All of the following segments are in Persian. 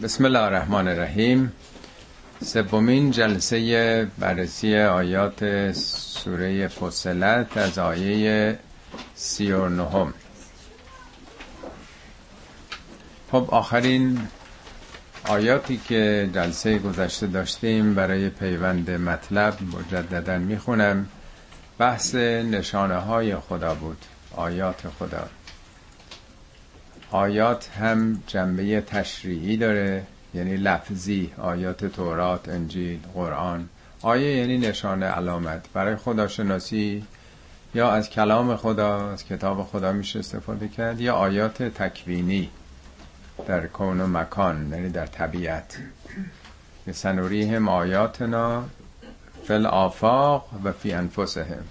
بسم الله الرحمن الرحیم سومین جلسه بررسی آیات سوره فصلت از آیه سی و نهم. خب آخرین آیاتی که جلسه گذشته داشتیم برای پیوند مطلب مجددا می‌خونم. بحث نشانه های خدا بود آیات خدا. آیات هم جنبه تشریعی داره یعنی لفظی آیات تورات انجیل قرآن. آیه یعنی نشانه علامت. برای خداشناسی یا از کلام خدا از کتاب خدا میشه استفاده کرد یا آیات تکوینی در کون و مکان یعنی در طبیعت. سنوریهم آیاتنا فل آفاق و فی انفسهم.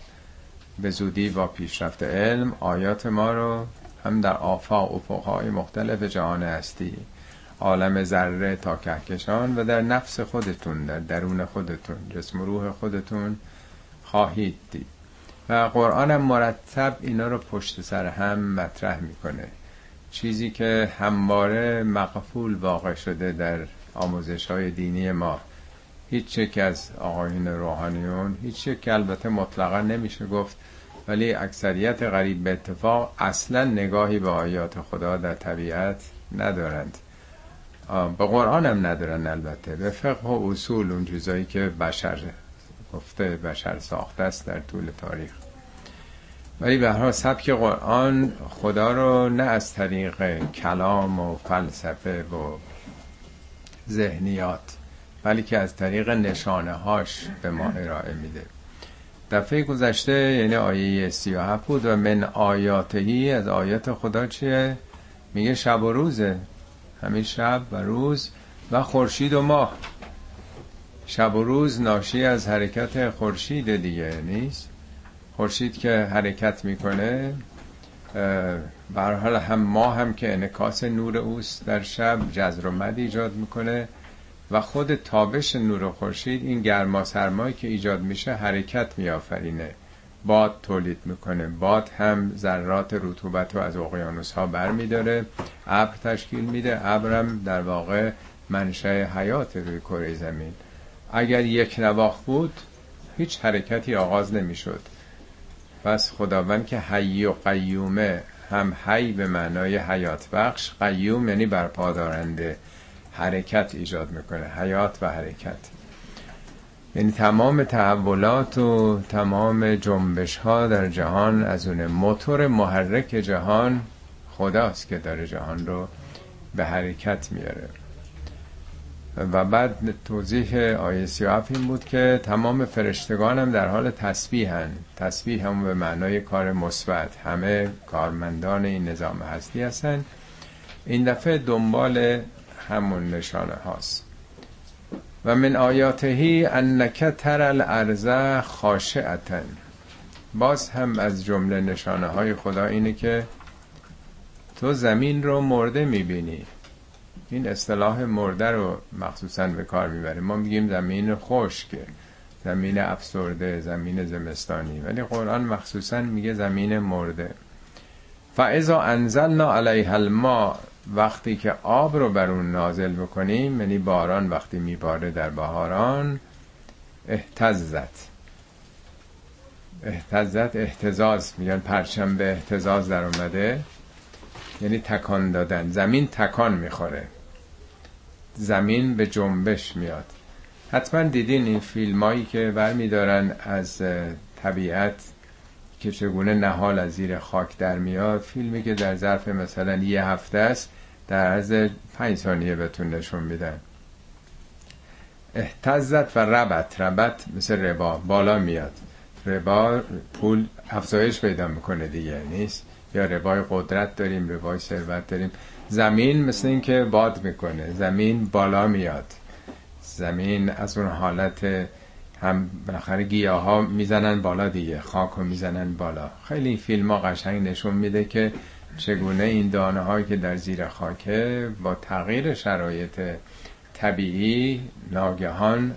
به زودی با پیشرفت علم آیات ما رو هم در آفاق افقهای مختلف جهان هستی. عالم ذره تا کهکشان و در نفس خودتون در درون خودتون جسم و روح خودتون خواهید دید. و قرآن هم مرتب اینا رو پشت سر هم مطرح می‌کنه. چیزی که همواره مقفول واقع شده در آموزش های دینی ما. هیچ یک از آقایون روحانیون هیچ یک البته مطلقا نمیشه گفت ولی اکثریت غریب به اتفاق اصلا نگاهی به آیات خدا در طبیعت ندارند. به قرآن هم ندارن البته. به فقه و اصول اون چیزایی که بشر گفته بشر ساخته است در طول تاریخ. ولی به هر سبک قرآن خدا رو نه از طریق کلام و فلسفه و ذهنیات بلکه از طریق نشانه هاش به ما ارائه میده. دفعه گذشته یعنی آیه سی و هفت بود و من آیاتهی از آیات خدا چیه؟ میگه شب و روزه. همین شب و روز و خورشید و ماه. شب و روز ناشی از حرکت خورشید دیگه نیست. خورشید که حرکت می‌کنه حال هم ماه هم که انکاس نور اوست در شب جزر و مد ایجاد می‌کنه. و خود تابش نور خورشید این گرما سرمایی که ایجاد میشه حرکت میآفرینه. باد تولید می‌کنه. باد هم ذرات رطوبت رو از اقیانوس ها بر میداره ابر تشکیل میده. ابرم در واقع منشأ حیات روی کره زمین. اگر یک نواخ بود هیچ حرکتی آغاز نمی‌شد. پس خداوند که حی و قیومه هم حی به معنای حیات بخش قیوم یعنی برپادارنده. حرکت ایجاد می‌کنه حیات و حرکت. یعنی تمام تحولات و تمام جنبش ها در جهان از اون موتور محرک جهان خداست که داره جهان رو به حرکت میاره و بعد توضیح آیه سیاف این بود که تمام فرشتگان هم در حال تسبیح هن. تسبیح هم به معنای کار مثبت. همه کارمندان این نظام هستی هستن. این دفعه دنبال همون نشانه هاست. و من آیاتهی انک تر الارض خاشعتن. باز هم از جمله نشانه های خدا اینه که تو زمین رو مرده می‌بینی. این اصطلاح مرده رو مخصوصا به کار می‌بره ما میگیم زمین خشک زمین افسرده زمین زمستانی. ولی قرآن مخصوصا میگه زمین مرده. فاذا انزلنا علیها الماء وقتی که آب رو بر اون نازل بکنیم یعنی باران وقتی میباره در بهاران احتزت احتزت احتزاز میگن پرچم به احتزاز در اومده. یعنی تکان دادن. زمین تکان می‌خوره. زمین به جنبش میاد. حتما دیدین این فیلمایی که برمیدارن از طبیعت. که چگونه نهال از زیر خاک در میاد فیلمی که در ظرف مثلا یه هفته است در عرض پنج ثانیه بهتون نشون میدن. احتزت و ربط ربط مثل ربا بالا میاد. ربا پول افزایش پیدا می‌کنه دیگه نیست؟ یا ربای قدرت داریم ربای ثروت داریم. زمین مثل اینکه باد می‌کنه زمین بالا میاد. زمین از اون حالت هم بالاخره گیاه ها می‌زنن بالا دیگه خاک رو می‌زنن بالا. خیلی این فیلم ها قشنگ نشون میده که چگونه این دانه هایی که در زیر خاکه با تغییر شرایط طبیعی ناگهان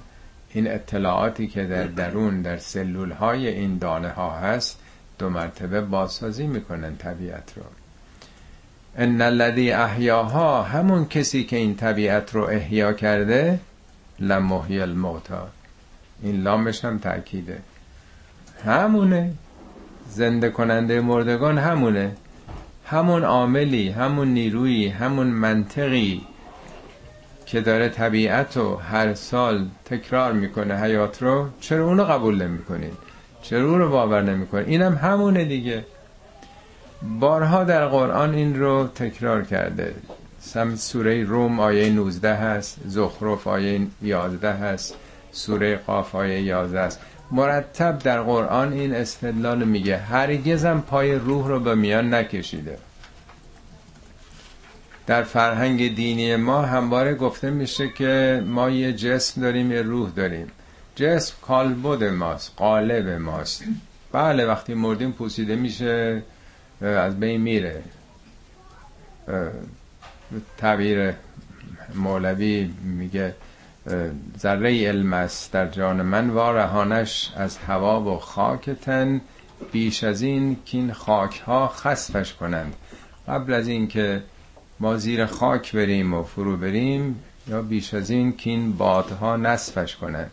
این اطلاعاتی که در درون در سلول های این دانه ها هست دو مرتبه بازسازی می‌کنن طبیعت رو. ان الذی احیاها همون کسی که این طبیعت رو احیا کرده لمحی الموتا این لامش هم تأکیده. همونه. زنده کننده مردگان همونه. همون عاملی همون نیرویی همون منطقی که داره طبیعت رو هر سال تکرار می‌کنه حیات رو چرا اونو قبول نمی‌کنید چرا اون رو باور نمی‌کنید اینم همونه دیگه. بارها در قرآن این رو تکرار کرده. سم سوره روم آیه 19 هست زخرف آیه 11 هست. سوره قاف آیه 11 است. مرتب در قرآن این استدلال میگه هرگزم پای روح رو به میان نکشیده. در فرهنگ دینی ما همواره گفته میشه که ما یه جسم داریم یه روح داریم. جسم کالبد ماست قالب ماست. بله وقتی مردیم پوسیده میشه از بین میره. تعبیر مولوی میگه ذره علم است در جان من وارهانش از هوا و خاک تن. بیش از این که این خاک ها خسفش کنند. قبل از این که ما زیر خاک بریم و فرو بریم یا بیش از این که این بادها نصفش کنند.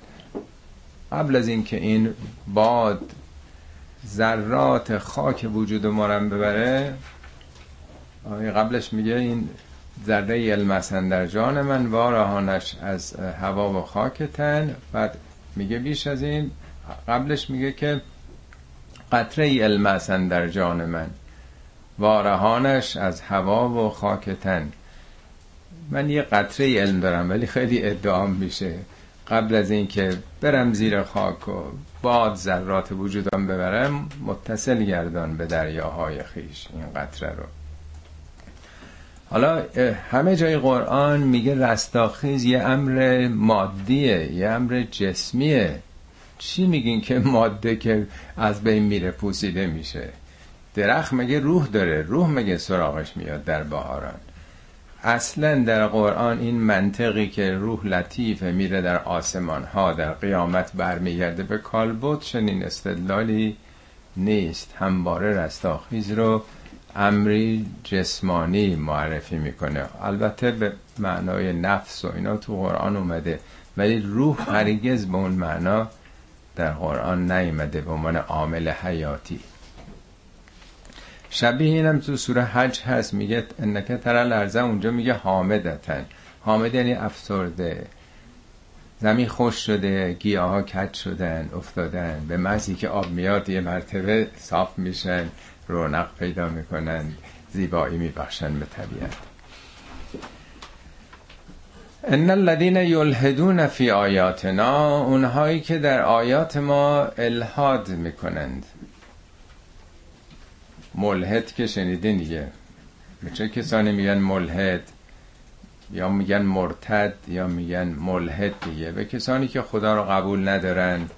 قبل از این که این باد ذرات خاک وجود ما ببره قبلش میگه این ذره علم در جان من وارهانش از هوا و خاک تن. بعد میگه بیش از این قبلش میگه که قطره علم در جان من وارهانش از هوا و خاک تن. من یه قطره علم دارم ولی خیلی ادعام میشه. قبل از اینکه برم زیر خاک و باد ذرات وجودم ببرم متصل گردان به دریاهای خیش این قطره رو. حالا همه جای قرآن میگه رستاخیز یه امر مادیه یه امر جسمیه. چی میگین که ماده که از بین میره پوسیده میشه؟ درخت مگه روح داره؟ روح مگه سراغش میاد در بهاران؟ اصلا در قرآن این منطقی که روح لطیفه میره در آسمان ها در قیامت برمیگرده به کالبوت چنین استدلالی نیست. همواره رستاخیز رو امری جسمانی معرفی می‌کنه. البته به معنای نفس و اینا تو قرآن اومده ولی روح هرگز به اون معنا در قرآن نیومده به عنوان عامل حیاتی. شبیه اینم تو سوره حج هست میگه انکه ترى لرزه اونجا میگه حامدتن. حامد یعنی افسرده. زمین خوش شده گیاه ها کج شدن افتادن. به مزی که آب میاد یه مرتبه صاف میشن. رونق پیدا می‌کنن زیبایی میبخشن به طبیعت. ان الذين یلحدون فی آیاتنا اونهایی که در آیات ما الهاد می‌کنند. ملحد که شنیدین دیگه. چه کسانی میگن ملحد؟ یا میگن مرتد یا میگن ملحد دیگه. به کسانی که خدا رو قبول ندارن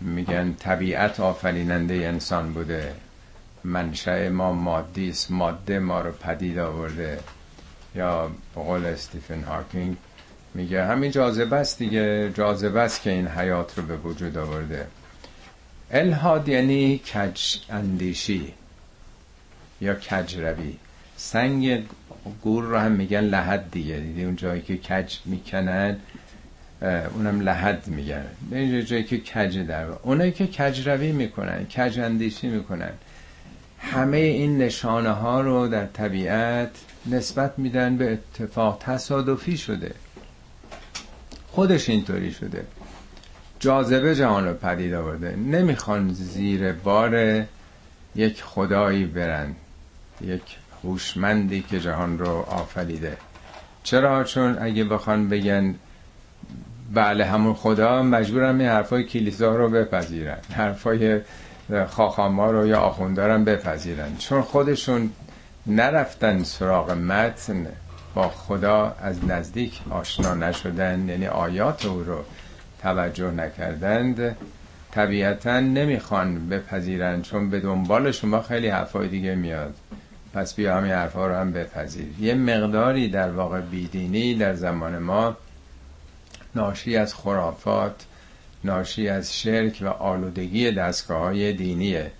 میگن طبیعت آفریننده انسان بوده. منشأ ما مادی است. ماده ما رو پدید آورده. یا به قول استیفن هاکینگ میگه همین جاذبه است دیگه. جاذبه است که این حیات رو به وجود آورده. الهاد یعنی کج اندیشی یا کج روی. سنگ گور رو هم میگن لحد دیگه. دیدی اون جایی که کج می‌کنن اونم لحد میگن. به جایی که کج در اونایی که کج روی می‌کنن کج اندیشی می‌کنن. همه این نشانه ها رو در طبیعت نسبت میدن به اتفاق تصادفی شده. خودش اینطوری شده. جاذبه جهان رو پدید آورده. نمی‌خوان زیر بار یک خدایی برن یک هوشمندی که جهان رو آفریده. چرا؟ چون اگه بخوان بگن بله همون خدا مجبورم این حرفای کلیسا رو بپذیرن. حرفای خاخاما رو یا آخوندارم بپذیرن. چون خودشون نرفتن سراغ متن با خدا از نزدیک آشنا نشدن یعنی آیات او رو توجه نکردند طبیعتا نمی‌خوان بپذیرن چون به دنبال شما خیلی حرفای دیگه میاد. پس بیا همین حرفا رو هم بپذیر. یه مقداری در واقع بیدینی در زمان ما ناشی از خرافات ناشی از شرک و آلودگی دستگاه های دینیه.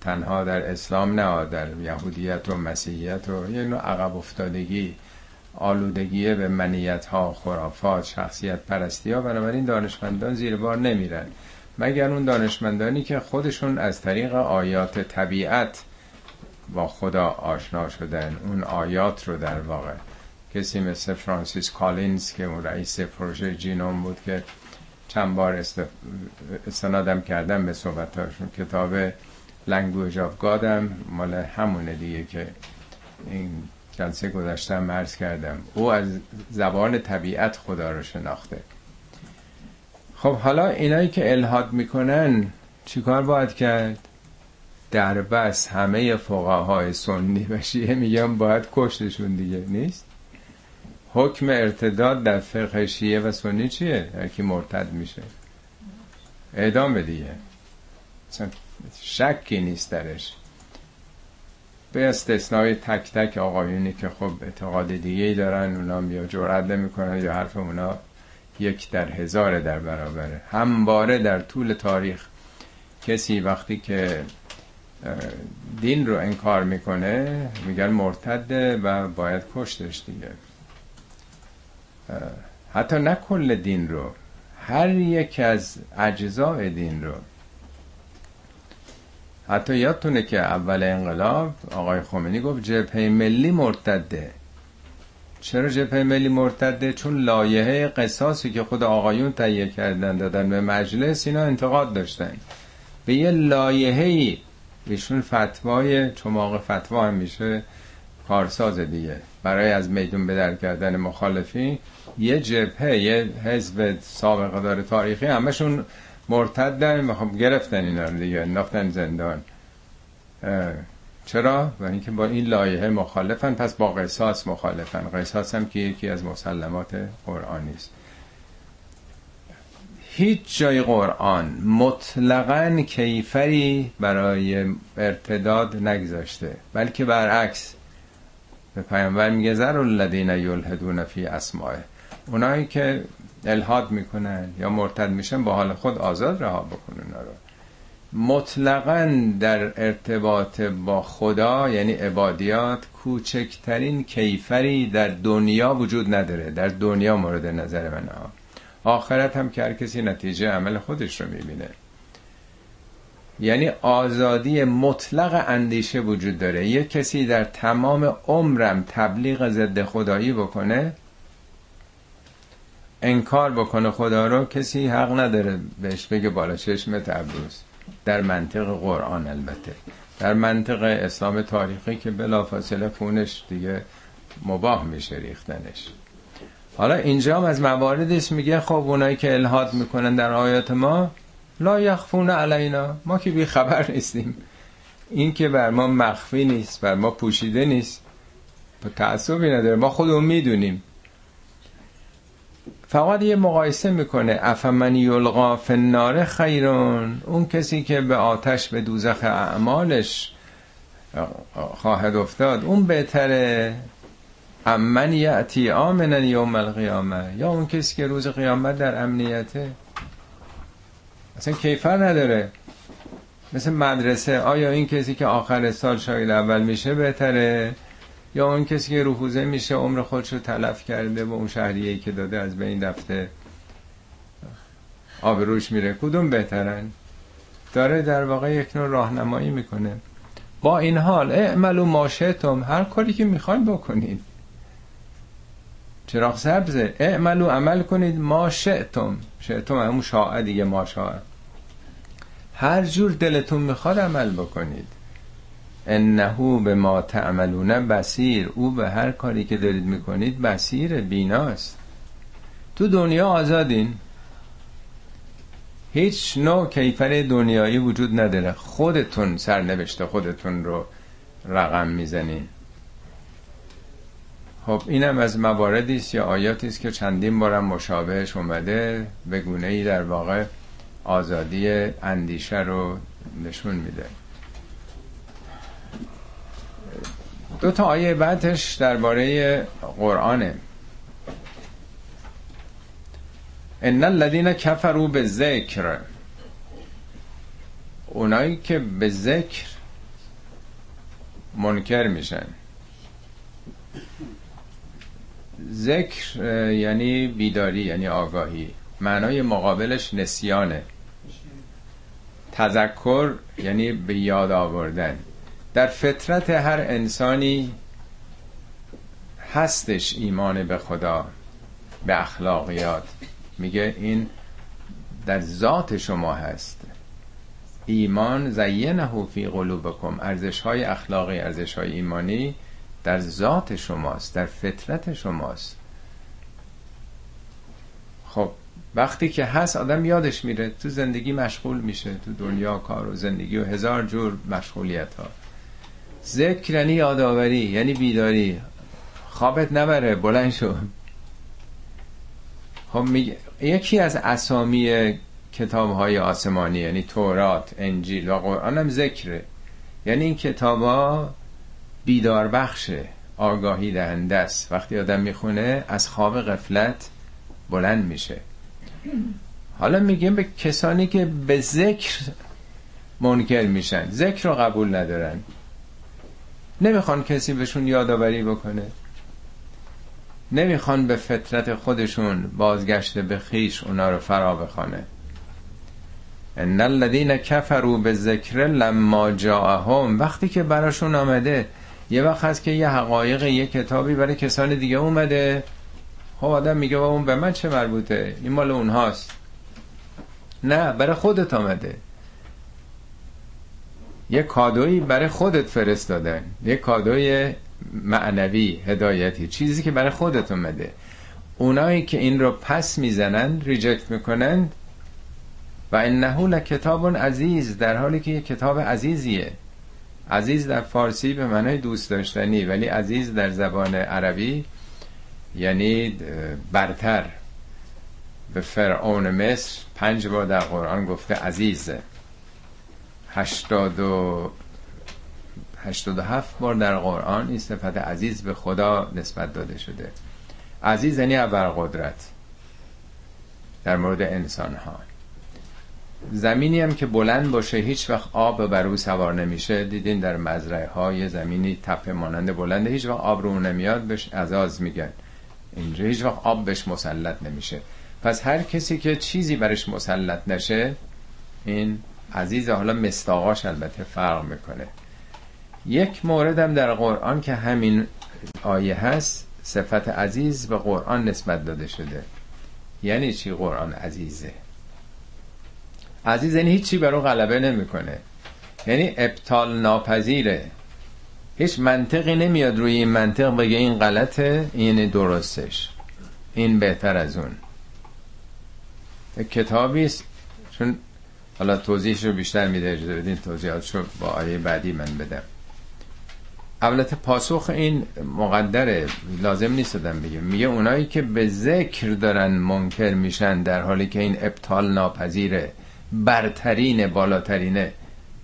تنها در اسلام نه در یهودیت و مسیحیت و یه نوع عقب افتادگی آلودگی به منیت ها خرافات شخصیت پرستی ها بنابراین دانشمندان زیر بار نمیرن. مگر اون دانشمندانی که خودشون از طریق آیات طبیعت با خدا آشنا شدن اون آیات رو در واقع کسی مثل فرانسیس کالینز که اون رئیس پروژه genome بود که چند بار استنادم کردم به صحبتاشون کتاب Language of God م مال همونه دیگه که این جلسه گذاشتم مرز کردم. او از زبان طبیعت خدا رو شناخته. خب حالا اینایی که الهاد می‌کنن چیکار باید کرد؟ در بس همه فقهای سنی و میگن باید کشتشون دیگه نیست؟ حکم ارتداد در فقه شیعه و سنی چیه؟ یکی مرتد میشه. اعدام دیگه. شکی نیست درش. به استثنای تک تک آقایونی که خب اعتقاد دیگه ای دارن اونا یا جرأت نمی‌کنن یا حرف اونا یک در هزار در برابره همباره در طول تاریخ کسی وقتی که دین رو انکار می‌کنه میگن مرتده و باید کشتش دیگه. حتی نه کل دین رو هر یک از اجزاء دین رو. حتی یادتونه که اول انقلاب آقای خمینی گفت جبهه ملی مرتده. چرا جبهه ملی مرتده؟ چون لایحه قصاصی که خود آقایون تهیه کردن دادن به مجلس اینا انتقاد داشتن. به یه لایحه ایشون فتوای چماق فتوا هم میشه کارساز دیگه. برای از میدون بدر کردن مخالفی یه جبهه یه حزب سابقه داره تاریخی همشون مرتدن خب گرفتن اینا رو دیگه انداختن زندان. چرا؟ و اینکه با این لایحه مخالفن پس با قصاص مخالفن. قصاص هم که یکی از مسلمات قرآنی است. هیچ جای قرآن مطلقا کیفری برای ارتداد نگذاشته بلکه برعکس. به پیامبر میگه زر الذین یلحدون فی اسمائه. اونایی که الهاد می‌کنن یا مرتد میشن با حال خود آزاد رها بکنن اونا رو. مطلقا در ارتباط با خدا یعنی عبادیات کوچکترین کیفری در دنیا وجود نداره. در دنیا مورد نظر من ها. آخرت هم که هر کسی نتیجه عمل خودش رو می‌بینه. یعنی آزادی مطلق اندیشه وجود داره. یه کسی در تمام عمرم تبلیغ ضد خدایی بکنه انکار بکنه خدا رو کسی حق نداره بهش بگه بالا چشمت ابروز در منطق قرآن البته. در منطق اسلام تاریخی که بلافاصله خونش دیگه مباه میشه ریختنش. حالا اینجا هم از مواردش میگه خب اونایی که الهاد می‌کنن در آیات ما لا یخفون علینا. ما که بی خبر نیستیم. این که بر ما مخفی نیست بر ما پوشیده نیست. تعصبی نداره. ما خودمون می‌دونیم. فقط یه مقایسه می‌کنه. افمن یلقا فنار خیرون. اون کسی که به آتش به دوزخ اعمالش خواهد افتاد اون بهتره. امن یعتی آمنن یوم القیامه. یا اون کسی که روز قیامت در امنیته. اصلا کیفر نداره. مثل مدرسه آیا این کسی که آخر سال شاید اول میشه بهتره؟ یا اون کسی که رفوزه میشه عمر خودش رو تلف کرده و اون شهریه که داده از بین دفته روش میره کدوم بهترن؟ داره در واقع یک نوع راهنمایی می‌کنه. با این حال اعملو ماشتم هر کاری که می‌خواین بکنید. چراغ سبزه اعملو عمل کنید ما شئتم. شئتم همون شاعه دیگه ما شاعه. هر جور دلتون می‌خواد عمل بکنید. انهو به ما تعملون بسیر او به هر کاری که دارید می‌کنید بسیر بیناست. تو دنیا آزادین. هیچ نوع کیفر دنیایی وجود نداره. خودتون سرنوشته خودتون رو رقم می‌زنین. خب اینم از مواردی است یا آیاتی است که چندین بارم مشابهش اومده به گونه ای در واقع آزادی اندیشه رو نشون میده. دو تا آیه بعدش درباره قرآنه. ان الذين كفروا به ذکر اونایی که به ذکر منکر میشن. ذکر یعنی بیداری یعنی آگاهی. معنای مقابلش نسیانه. تذکر یعنی به یاد آوردن. در فطرت هر انسانی هستش ایمان به خدا به اخلاقیات. میگه این در ذات شما هست. ایمان زینه فی قلوبکم. ارزش های اخلاقی ارزش های ایمانی در ذات شماست در فطرت شماست. خب وقتی که هست آدم یادش میره تو زندگی مشغول میشه تو دنیا کار و زندگی و هزار جور مشغولیت ها ذکر یعنی یادآوری یعنی بیداری. خوابت نبره بلند شو. خب میگه یکی از اسامی کتاب های آسمانی یعنی تورات انجیل و قرآن هم ذکره. یعنی این کتاب ها بیدار بخشه آگاهی دهنده است وقتی آدم می‌خونه از خواب غفلت بلند میشه. حالا میگیم به کسانی که به ذکر منکر میشن. ذکر رو قبول ندارن. نمی‌خوان کسی بهشون یادآوری بکنه. نمی‌خوان به فطرت خودشون بازگشت به خیش اونا رو فرا بخوانه. ان الذين كفروا بالذکر لما جاءهم. وقتی که براشون آمده یه وقت هست که یه حقایق یه کتابی برای کسان دیگه اومده. خب آدم میگه اون به من چه مربوطه؟ این مال اونهاست. نه برای خودت آمده. یه کادویی برای خودت فرستادن. یه کادوی معنوی هدایتی چیزی که برای خودت اومده. اونایی که این رو پس می‌زنن ریجکت می‌کنن و انه لکتاب عزیز در حالی که یه کتاب عزیزیه. عزیز در فارسی به معنای دوست داشتنی ولی عزیز در زبان عربی یعنی برتر. به فرعون مصر پنج بار در قرآن گفته عزیزه. هشتاد و هشتاد و هفت بار در قرآن این صفت عزیز به خدا نسبت داده شده. عزیز یعنی قدرت در مورد انسان ها زمینی هم که بلند باشه هیچ وقت آب بر او سوار نمیشه. دیدین در مزرعه های زمینی تپه مانند بلنده هیچ وقت آب رو نمیاد بهش عزاز میگن. اینجا هیچ وقت آب بهش مسلط نمیشه. پس هر کسی که چیزی برش مسلط نشه این عزیز حالا مستاقاش البته فرق می‌کنه. یک مورد هم در قرآن که همین آیه هست صفت عزیز به قرآن نسبت داده شده. یعنی چی قرآن عزیزه؟ عزیز یعنی هیچی برو غلبه نمی‌کنه. یعنی ابطال ناپذیره. هیچ منطقی نمیاد روی این منطق بگه این غلطه این درستش. این بهتر از اون. کتابی است. چون حالا توضیحش رو بیشتر میده اجازه بدین توضیحاتش رو با آیه بعدی من بدم. اولت پاسخ این مقدره. لازم نیست دادم بگم میگه اونایی که به ذکر دارن منکر میشن در حالی که این ابطال ناپذیره. برترین بالاترینه.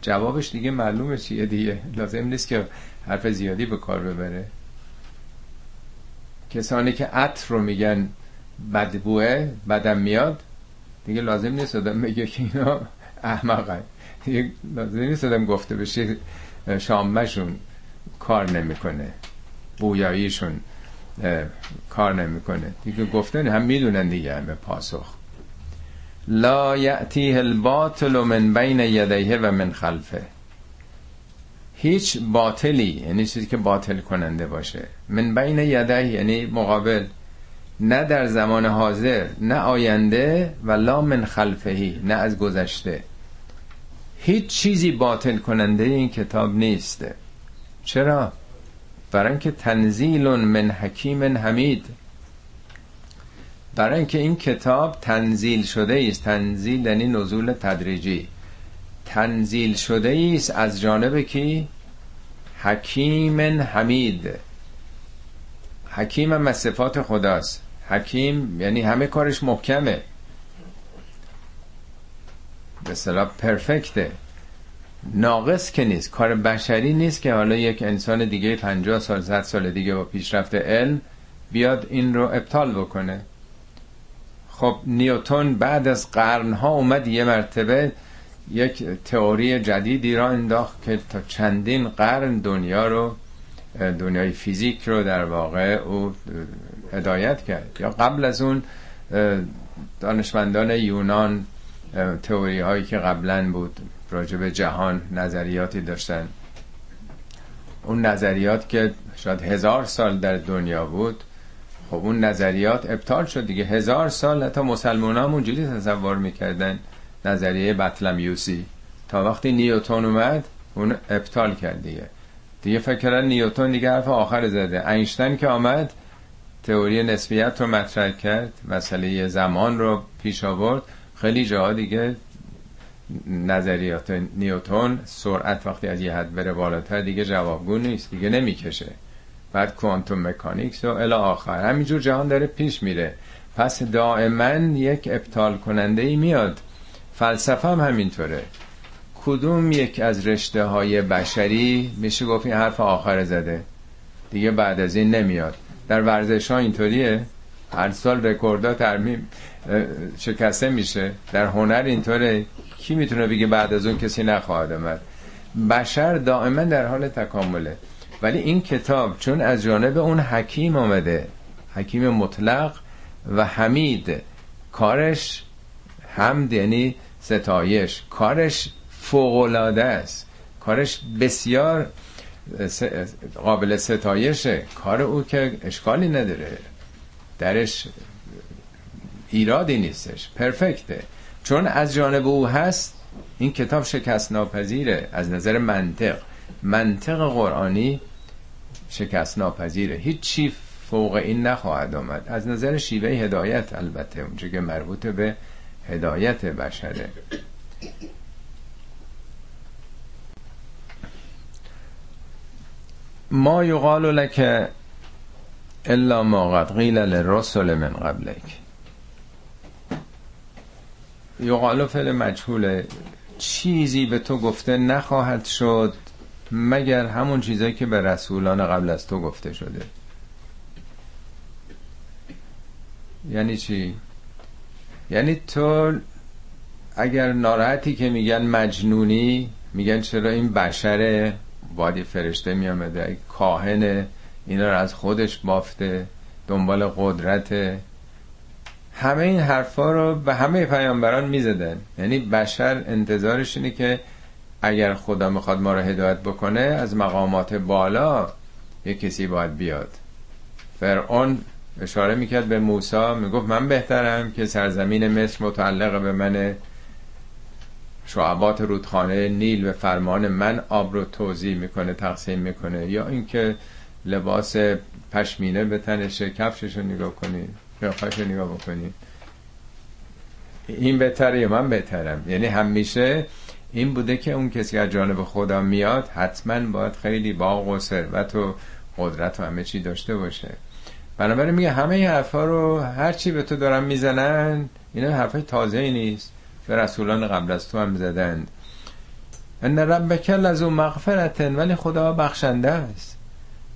جوابش دیگه معلومه چیه دیگه. لازم نیست که حرف زیادی به کار ببره. کسانی که عطر رو میگن بدبوه بدم میاد دیگه لازم نیست آدم بگه که اینا احمقن. دیگه لازم نیست آدم گفته بشه شامشون کار نمی‌کنه. بویاییشون کار نمی‌کنه. دیگه گفتن هم می‌دونن دیگه همه پاسخ. لا یأتیه الباطل من بین یدیه و من خلفه. هیچ باطلی یعنی چیزی که باطل کننده باشه. من بین یدیه یعنی مقابل. نه در زمان حاضر نه آینده و لا من خلفهی نه از گذشته. هیچ چیزی باطل کننده این کتاب نیست. چرا؟ برای اینکه تنزیل من حکیم حمید. برای اینکه این کتاب تنزیل شده است. تنزیل یعنی نزول تدریجی. تنزیل شده است از جانب کی? حکیم حمید. حکیم هم از صفات خداست. حکیم یعنی همه کارش محکمه. به صلاح پرفکته. ناقص که نیست. کار بشری نیست که حالا یک انسان دیگه 50 سال 100 سال دیگه با پیشرفت علم بیاد این رو ابطال بکنه. خب نیوتون بعد از قرنها اومد یه مرتبه یک تئوری جدیدی را انداخت که تا چندین قرن دنیا رو دنیای فیزیک رو در واقع او هدایت کرد. یا قبل از اون دانشمندان یونان تئوری هایی که قبلا بود راجع به جهان نظریاتی داشتن. اون نظریات که شاید هزار سال در دنیا بود خب اون نظریات ابطال شد دیگه. هزار سال حتی مسلمان هم اونجوری تصور می‌کردن. نظریه بطلمیوسی. تا وقتی نیوتون اومد اون ابطال کرد دیگه. دیگه فکر نیوتون دیگه حرف آخر زده. اینشتین که آمد تئوری نسبیت رو مطرح کرد. مسئله زمان رو پیش آورد. خیلی جاها دیگه نظریات نیوتون سرعت وقتی از یه حد بره بالاتر دیگه جوابگو نیست. دیگه نمی‌کشه. بعد کوانتوم مکانیکس و الی آخر. همینجور جهان داره پیش میره. پس دائما یک ابطال کننده ای میاد. فلسفه هم همینطوره. کدوم یک از رشته های بشری میشه گفت این حرف آخر زده؟ دیگه بعد از این نمیاد. در ورزش ها اینطوریه. هر سال رکوردها ترمیم شکسته میشه. در هنر اینطوره. کی می‌تونه بگه بعد از اون کسی نخواهد آمد؟ بشر دائما در حال تکامله. ولی این کتاب چون از جانب اون حکیم آمده حکیم مطلق و حمید کارش حمد یعنی ستایش کارش فوقلاده است کارش بسیار قابل ستایشه کار او که اشکالی نداره درش ایرادی نیستش پرفکته. چون از جانب او هست این کتاب شکست ناپذیره از نظر منطق. منطق قرآنی شکست ناپذیره هیچ چی فوق این نخواهد آمد. از نظر شیوه هدایت البته اونجا که مربوط به هدایت بشره. ما یقال لك الا ما قد قیل للرسل من قبلک. یقال فعل مجهوله چیزی به تو گفته نخواهد شد. مگر همون چیزایی که به رسولان قبل از تو گفته شده؟ یعنی چی؟ یعنی تو اگر ناراحتی که میگن مجنونی میگن چرا این بشره باید فرشته میامده کاهنه اینا رو از خودش بافته دنبال قدرت همه این حرفا رو به همه پیامبران می‌زدن. یعنی بشر انتظارش اینه که اگر خدا می‌خواد ما رو هدایت بکنه از مقامات بالا یه کسی باید بیاد. فرعون اشاره می‌کرد به موسی می‌گفت من بهترم که سرزمین مصر متعلق به من شعبات رودخانه نیل به فرمان من آب رو توضیح می‌کنه تقسیم می‌کنه. یا اینکه لباس پشمینه به تنشه کفشش رو نگاه کنید قیافش رو نگاه بکنید این بهتره یا من بهترم؟ یعنی همیشه این بوده که اون کسی از جانب خدا میاد حتما باید خیلی باغ و ثروت و قدرت و همه چی داشته باشه. بنابراین میگه همه این حرفا رو هر چی به تو دارن می‌زنن اینا حرفای تازه ای نیست. به رسولان قبل از تو هم زدند. ان ربک لذو مغفرتن ولی خدا بخشنده است.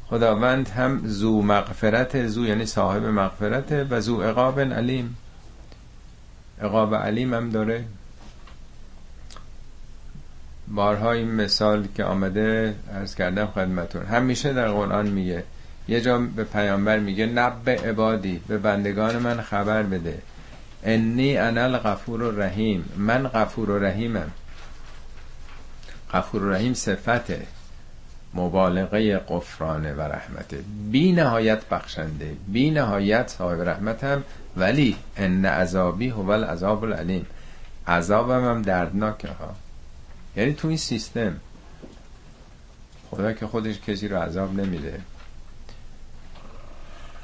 خداوند هم زو مغفرت زو یعنی صاحب مغفرت و زو عقاب علیم. عقاب علیم هم داره. بارها این مثال که آمده ارز کردم خدمتون. همیشه در قرآن میگه یه جا به پیامبر میگه نب عبادی به بندگان من خبر بده. انی انا الغفور الرحیم. من غفور و رحیمم. غفور و رحیم صفته مبالغه قفرانه و رحمته. بی نهایت بخشنده بی نهایت صاحب رحمتم ولی ان عذابی هو العذاب العلیم. عذابم هم دردناکه ها یعنی تو این سیستم خدا که خودش کسی رو عذاب نمیده.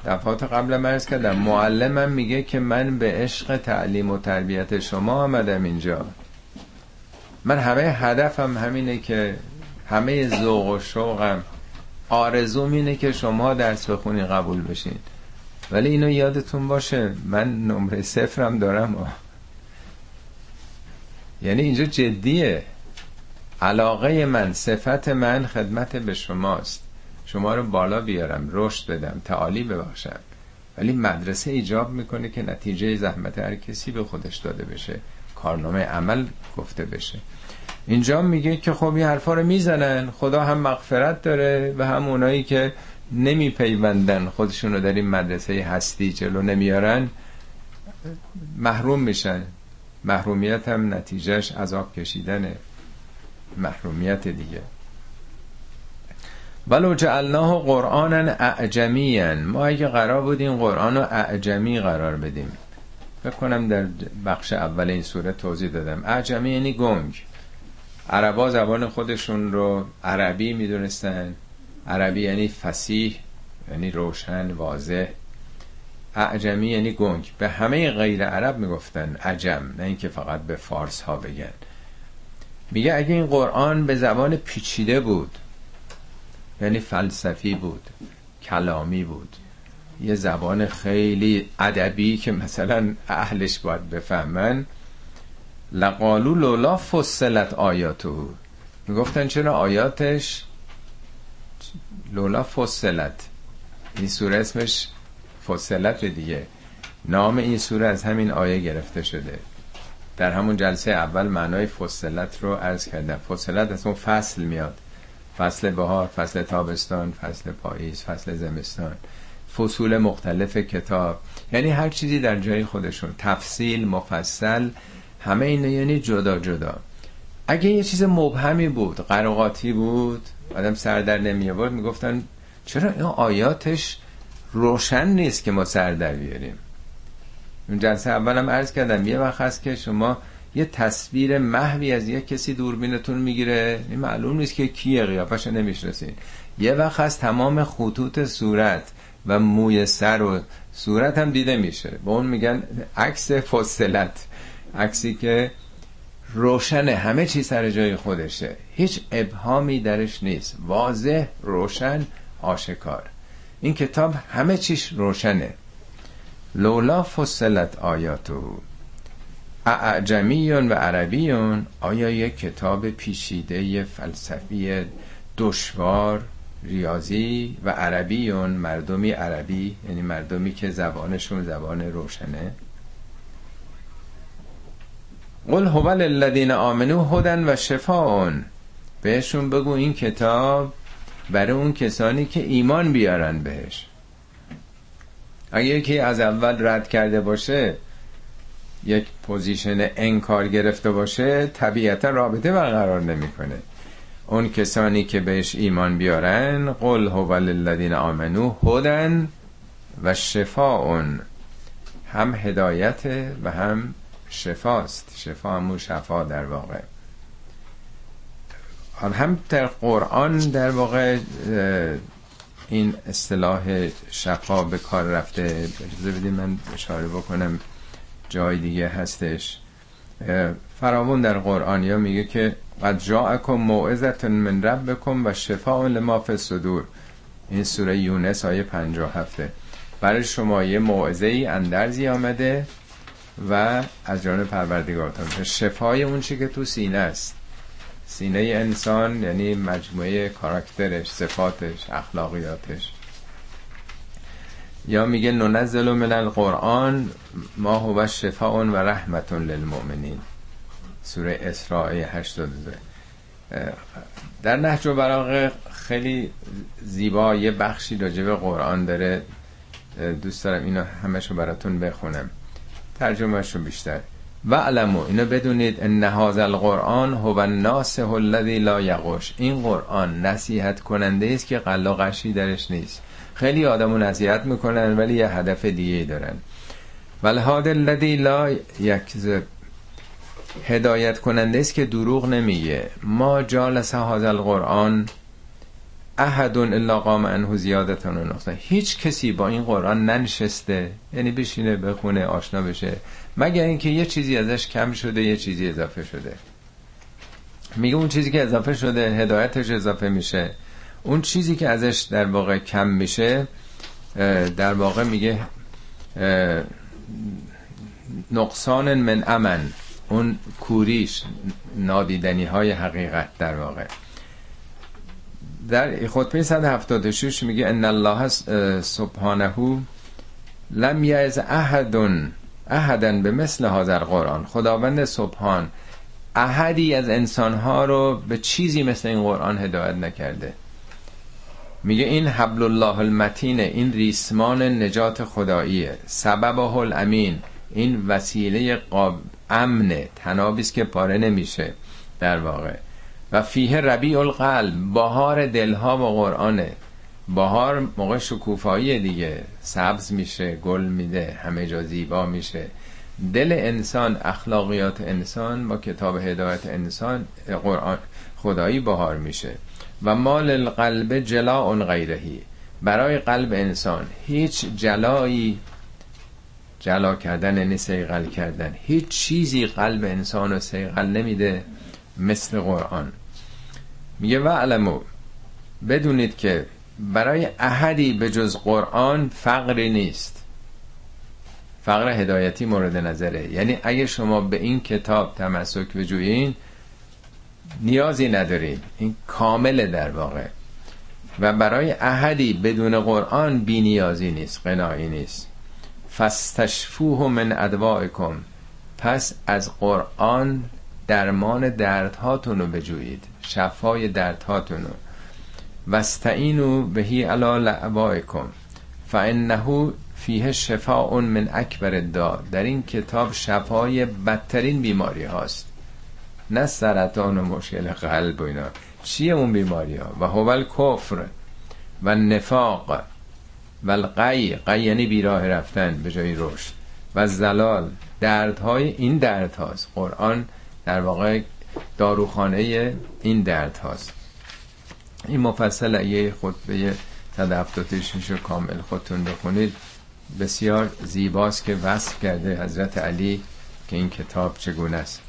دفعات قبل مرز کردم معلمم میگه که من به عشق تعلیم و تربیت شما آمدم اینجا. من همه هدفم همینه که همه ذوق و شوقم آرزوم اینه که شما درس بخونی قبول بشین. ولی اینو یادتون باشه من نمره صفرم دارم. یعنی اینجا جدیه. علاقه من صفت من خدمت به شماست. شما رو بالا بیارم رشد بدم تعالی ببخشم. ولی مدرسه ایجاب می‌کنه که نتیجه زحمت هر کسی به خودش داده بشه. کارنامه عمل گفته بشه. اینجا میگه که خب این حرفا رو می‌زنن. خدا هم مغفرت داره و هم اونایی که نمیپیوندن خودشون رو در این مدرسه هستی جلو نمیارن محروم میشن. محرومیت هم نتیجهش عذاب کشیدنه. محرومیت دیگه. ولو جعلناه قرآنا اعجمیا. ما اگه قرار بودیم قرآن رو اعجمی قرار بدیم. فکر کنم در بخش اول این سوره توضیح دادم. اعجمی یعنی گنگ. عربا زبان خودشون رو عربی می‌دونستن. عربی یعنی فسیح یعنی روشن واضح. اعجمی یعنی گنگ. به همه غیر عرب می‌گفتن عجم نه اینکه فقط به فارس ها بگن. میگه اگه این قرآن به زبان پیچیده بود یعنی فلسفی بود کلامی بود یه زبان خیلی ادبی که مثلا اهلش باید بفهمن لقالو لولا فصلت آیاتو می‌گفتن چرا آیاتش؟ لولا فصلت. این سوره اسمش فصلت دیگه. نام این سوره از همین آیه گرفته شده. در همون جلسه اول معنای فصلت رو عرض کردم. فصلت از اون فصل میاد. فصل بهار فصل تابستان فصل پاییز فصل زمستان. فصول مختلف کتاب. یعنی هر چیزی در جای خودشون. تفصیل مفصل همه اینا یعنی جدا جدا. اگه یه چیز مبهمی بود قرقاتی بود آدم سر در نمی آورد می‌گفتن چرا این آیاتش روشن نیست که ما سر در بیاریم؟ اون جلسه اولم عرض کردم یه وقت هست که شما یه تصویر محوی از یه کسی دوربینتون می‌گیره. این معلوم نیست که کیه قیافش نمی‌شناسین یه وقت هست تمام خطوط صورت و موی سر و صورت هم دیده میشه. به اون میگن عکس فصلت عکسی که روشنه همه چی سر جای خودشه. هیچ ابهامی درش نیست. واضح روشن آشکار. این کتاب همه چیش روشنه. لولا فصلت آیاتو. اعجمیون و عربیون آیا یک کتاب پیشیده فلسفی دشوار ریاضی و عربیون مردمی عربی یعنی مردمی که زبانشون زبان روشنه؟ قل هو للذین آمنو هدن و شفاون بهشون بگو این کتاب برای اون کسانی که ایمان بیارن بهش. اگه یکی از اول رد کرده باشه یک پوزیشن انکار گرفته باشه طبیعتا رابطه برقرار نمی‌کنه. اون کسانی که بهش ایمان بیارن قل هو للذین آمنو هدن و شفاون هم هدایت و هم شفاست. شفا همون شفا در واقع. هم در قرآن در واقع این اصطلاح شفا به کار رفته اجازه بدید من اشاره بکنم جای دیگه هستش. فراون در قرآن یا میگه که قد جاءکم موعظت من ربکم و شفاء لما فی الصدور. این سوره یونس آیه 57 برای شما یه موعظه ای اندرزی آمده و از جان پروردگارتان. شفای اون چی که تو سینه است. سینه انسان یعنی مجموعه کاراکترش صفاتش اخلاقیاتش. یا میگه ننزل من القرآن ما هو شفاء و رحمت للمؤمنین. سوره اسراء 82 در نهج و براغه خیلی زیبا یه بخشی راجع به قرآن داره. دوست دارم اینو همشو براتون بخونم. ترجمهشو بیشتر. و علمو اینو بدونید ان هذا القرآن هو الناصح الذي لا یغش این قرآن نصیحت کننده است که قلاقشی درش نیست. خیلی آدمو نصیحت می‌کنن ولی یه هدف دیگه دارن. ولهاد الذی لا یکذب هدایت کننده است که دروغ نمیگه. ما جالس هذا القرآن احد الا قام عنه زیادتان و نقصان هیچ کسی با این قرآن ننشسته یعنی بشینه بخونه آشنا بشه. مگر اینکه یه چیزی ازش کم شده یه چیزی اضافه شده. میگه اون چیزی که اضافه شده هدایتش اضافه میشه. اون چیزی که ازش در واقع کم میشه در واقع میگه نقصان من امن. اون کوریش نادیدنی های حقیقت در واقع. در خطبه 176 میگه ان الله سبحانه لم یعز احد احدن به مثل حاضر قرآن. خداوند سبحان احدی از انسانها رو به چیزی مثل این قرآن هدایت نکرده. میگه این حبل الله المتین این ریسمان نجات خداییه. سبب الامین این وسیله قاب امنه تنابیست که پاره نمیشه در واقع. و فیه ربیع القلب بهار دلها با قرآنه. بهار موقع شکوفایی دیگه سبز میشه گل میده همه جا زیبا میشه. دل انسان اخلاقیات انسان با کتاب هدایت انسان قرآن خدایی بهار میشه. و مال القلب جلا اون غیرهی. برای قلب انسان هیچ جلایی جلا کردن یعنی سیغل کردن هیچ چیزی قلب انسان رو سیغل نمیده مثل قرآن. میگه و علمو بدونید که برای احدی به جز قرآن فقری نیست. فقر هدایتی مورد نظره. یعنی اگه شما به این کتاب تمسک بجویین نیازی ندارین. این کامل در واقع. و برای احدی بدون قرآن بی نیازی نیست قناعی نیست. فستشفوه من ادوائکم. پس از قرآن درمان دردهاتون رو بجویید. شفای دردهاتون رو وستعینو بهی علا لعبائکم فانه فیه شفاء من اکبر دا در این کتاب شفای بدترین بیماری هاست. نه سرطان و مشکل قلب و اینا. چیه اون بیماری ها؟ و هو الکفر و نفاق و القی قی یعنی بیراه رفتن به جای رشد. و زلال دردهای این درد هاست. قرآن در واقع داروخانه این درد هاست. این مفصل یه خطبه تدفتاتش رو کامل خودتون بخونید. بسیار زیباست که وصف کرده حضرت علی که این کتاب چگونه است.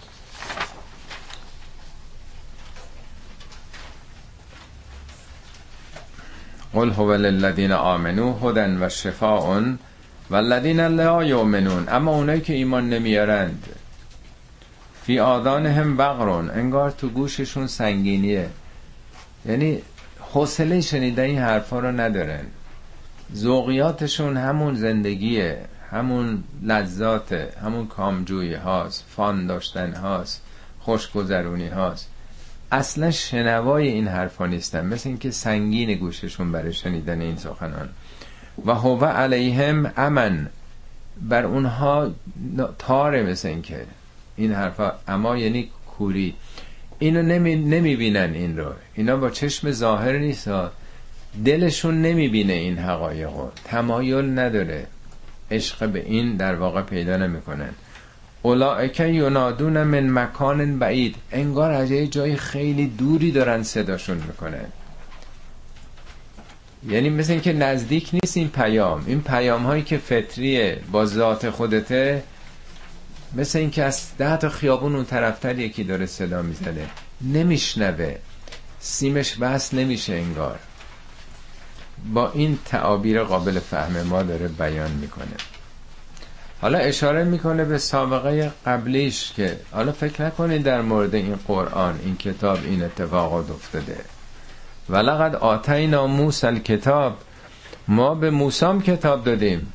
قل هو للذین آمنو هدن و شفاء والذین لا یؤمنون. اما اونایی که ایمان نمیارند فی آذانهم وقرون انگار تو گوششون سنگینیه. یعنی حوصله شنیدن این حرفا رو ندارن ذوقیاتشون همون زندگیه همون لذات همون کامجویی هاست فان داشتن هاست خوشگذرونی هاست. اصلا شنوای این حرفا نیستن مثل اینکه سنگین گوششون برای شنیدن این سخنان. و هو علیهم امن. بر اونها تاره مثل اینکه این حرفا اما یعنی کوری. اینو نمی, نمی بینن این رو. اینا با چشم ظاهر نیست. دلشون نمی بینه این حقایقو تمایل نداره. عشق به این در واقع پیدا نمی‌کنن. اولائک ینادون من مکان بعید. انگار از یه جای خیلی دوری دارن صداشون می‌کنن. یعنی مثل اینکه نزدیک نیست این پیام. این پیام هایی که فطریه با ذات خودته مثل اینکه از ده تا خیابون اون طرفتر یکی داره صدا می‌زنه. نمیشنوه. سیمش بس نمیشه انگار. با این تعابیر قابل فهم ما داره بیان می‌کنه. حالا اشاره می‌کنه به سابقه قبلیش که حالا فکر نکنید در مورد این قرآن این کتاب این اتفاقات افتاده. ولقد آتینا موسی الکتاب. ما به موسام کتاب دادیم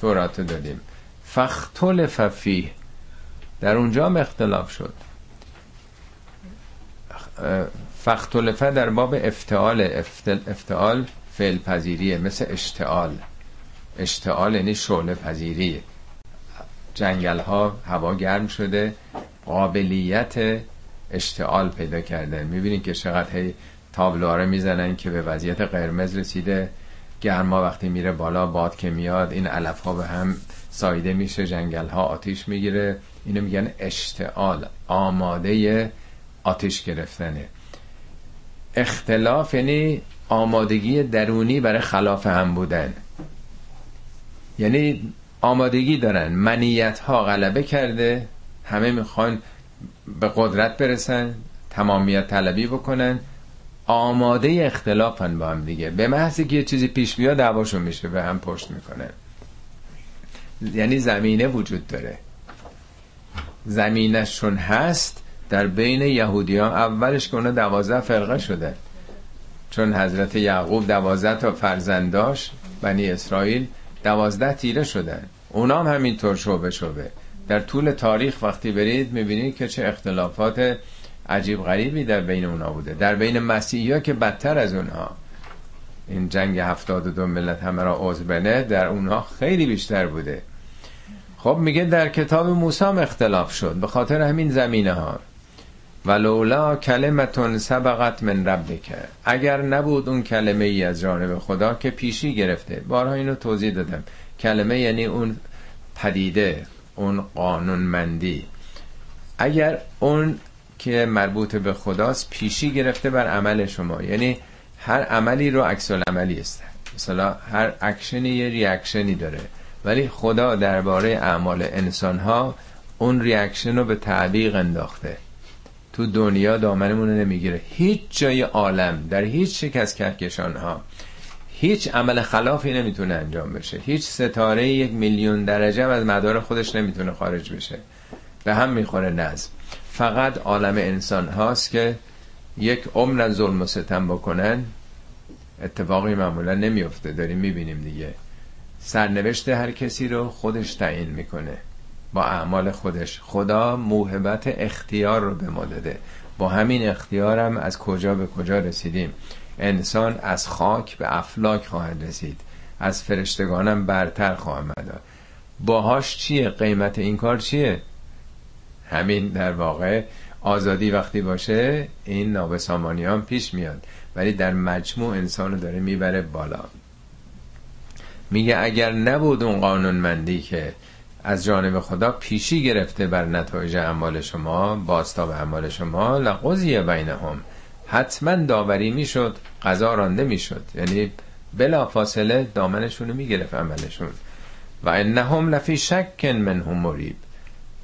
تورات دادیم. فختلف فیه. در اونجا هم اختلاف شد. فختلفه در باب افتعال افتعال فعل پذیریه مثل اشتعال. اشتعال یعنی شعله پذیریه جنگل ها هوا گرم شده قابلیت اشتعال پیدا کردن می‌بینین که چقدر هی تابلواره می‌زنن که به وضعیت قرمز رسیده. گرما وقتی میره بالا باد که میاد این علف ها به هم سایده میشه جنگل ها آتیش می‌گیره. اینو میگن اشتعال آماده آتیش گرفتنه. اختلاف یعنی آمادگی درونی برای خلاف هم بودن. یعنی آمادگی دارن منیت ها غلبه کرده همه می‌خوان به قدرت برسن تمامیت طلبی بکنن. آماده اختلافن با هم دیگه. به محضی که یه چیزی پیش بیاد دعواشون میشه به هم پشت می‌کنن یعنی زمینه وجود داره. زمینشون هست در بین یهودی ها اولش که اونا دوازده فرقه شده. چون حضرت یعقوب دوازده تا فرزند داشت بنی اسرائیل دوازده تیره شدن اونا هم همینطور شعبه شعبه. در طول تاریخ وقتی برید می‌بینید که چه اختلافات عجیب غریبی در بین اونا بوده. در بین مسیحی ها که بدتر از اونها. این جنگ هفتاد و دو ملت همه را عضو بنه در اونها خیلی بیشتر بوده. خب میگه در کتاب موسی اختلاف شد. به خاطر همین زمینه ها. ولولا کلمتون سبقت من ربک. اگر نبود اون کلمه ای از جانب خدا که پیشی گرفته. بارها اینو توضیح دادم. کلمه یعنی اون پدیده اون قانونمندی. اگر اون که مربوط به خداست پیشی گرفته بر عمل شما. یعنی هر عملی رو عکس العملی است مثلا هر اکشنی یه reaction ی داره. ولی خدا درباره اعمال انسان ها اون reaction رو به تعویق انداخته. تو دنیا دامنمون رو نمی‌گیره. هیچ جای عالم در هیچ یک از کهکشان ها هیچ عمل خلافی نمی‌تونه انجام بشه. هیچ ستاره یک میلیون درجه از مدار خودش نمی‌تونه خارج بشه. به هم می‌خوره نظم. فقط عالم انسان هاست که یک عمر ظلم و ستم بکنن اتفاقی معمولا نمیفته داریم می‌بینیم دیگه. سرنوشت هر کسی رو خودش تعیین می‌کنه. با اعمال خودش. خدا موهبت اختیار رو به ما داده. با همین اختیارم از کجا به کجا رسیدیم. انسان از خاک به افلاک خواهد رسید. از فرشتگانم برتر خواهم داد. باهاش چیه؟ قیمت این کار چیه؟ همین در واقع آزادی وقتی باشه این نابسامانی هم پیش میاد. ولی در مجموع انسان رو داره می‌بره بالا. میگه اگر نبود اون قانونمندی که از جانب خدا پیشی گرفته بر نتایج اعمال شما بازتاب اعمال شما لقضی بینهم. حتما داوری می‌شد قضا رانده می‌شد. یعنی بلا فاصله دامنشون رو می‌گرفت عملشون. و انهم لفی شک منهم مریب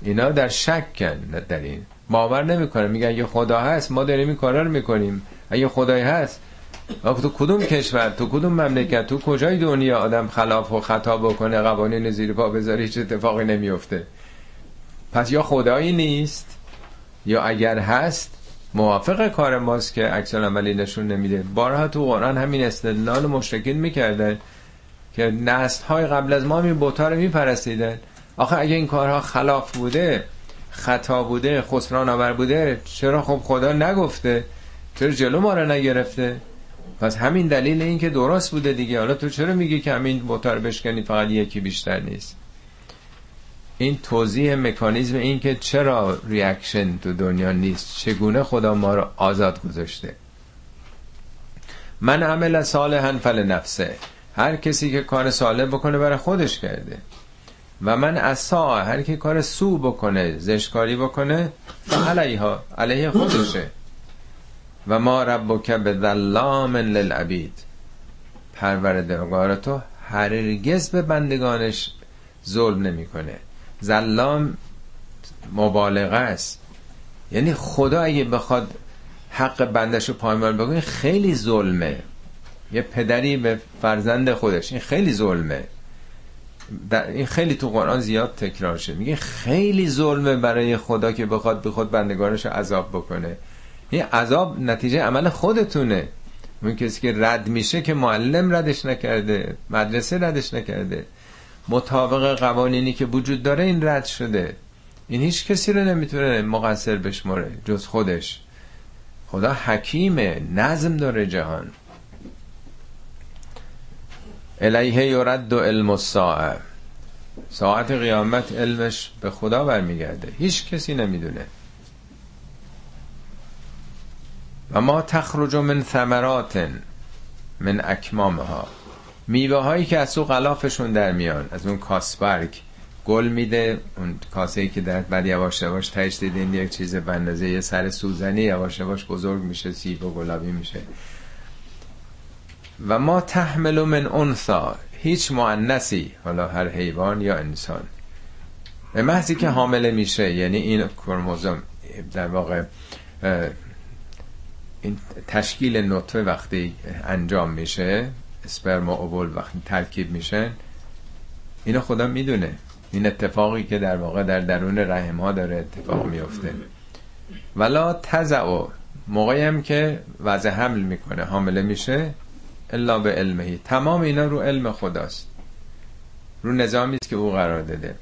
اینا در شکن در این. باور نمی‌کنه. میگن اگه خدا هست ما داریم این کارا رو می‌کنیم. اگه خدای هست تو کدوم کشور تو کدوم مملکت تو کجای دنیا آدم خلاف و خطا بکنه قوانین زیر پا بذاره هیچ اتفاقی نمیفته پس یا خدایی نیست یا اگر هست موافق کار ماست که عکس عملی نشون نمیده. بارها تو قرآن همین استدلال مشرکین می‌کردن که نسل های قبل از ما می بوتا رو میپرستیدن. آخه اگه این کارها خلاف بوده خطا بوده خسران آور بوده چرا خب خدا نگفته؟ چرا جلو ما رو نگرفته؟ پس همین دلیل این که درست بوده دیگه. حالا تو چرا میگی که همین بوتا رو بشکنی فقط یکی بیشتر نیست؟ این توضیح مکانیزم این که چرا ریاکشن تو دنیا نیست چگونه خدا ما رو آزاد گذاشته؟ من عمل صالحا فل نفسه هر کسی که کار صالح بکنه برای خودش کرده. و من اسا هر کی کار سو بکنه زشکاری بکنه علیها علیه خودشه. و ما ربک به ظلام للعبید. پروردگار تو هرگز به بندگانش ظلم نمی‌کنه. زلام مبالغه است. یعنی خدا اگه بخواد حق بندش رو پایمال بکنه خیلی ظلمه. یه پدری به فرزند خودش این خیلی ظلمه. در این خیلی تو قرآن زیاد تکرار شد میگه خیلی ظلمه برای خدا که بخواد به خود بندگانش عذاب بکنه. این عذاب نتیجه عمل خودتونه. اون کسی که رد میشه که معلم ردش نکرده مدرسه ردش نکرده. مطابق قوانینی که وجود داره این رد شده. این هیچ کسی رو نمی‌تونه مقصر بشماره جز خودش. خدا حکیمه نظم داره جهان. الیه یرد علم الساعه. ساعت قیامت علمش به خدا برمیگرده. هیچ کسی نمی‌دونه. و ما تخرج من ثمرات من اکمامها. میوه هایی که از تو غلافشون در میان از اون کاسبرگ گل میده اون کاسه ای که در بعد یواش یواش تهش دیدین یک چیز بندازه یه سر سوزنی یواش یواش بزرگ میشه سیب و گلابی میشه. و ما تحمل من انثا هیچ معنسی حالا هر حیوان یا انسان. به محضی که حامله میشه یعنی این کرموزوم در واقع این تشکیل نطفه وقتی انجام میشه اسپرم و اوول وقتی ترکیب میشه اینو خدا می‌دونه. این اتفاقی که در واقع در درون رحم ها داره اتفاق میفته. ولا تزع موقعی هم که وضع حمل می‌کنه حامله میشه. الا به علمهی تمام اینا رو علم خداست. رو نظامی است که او قرار داده.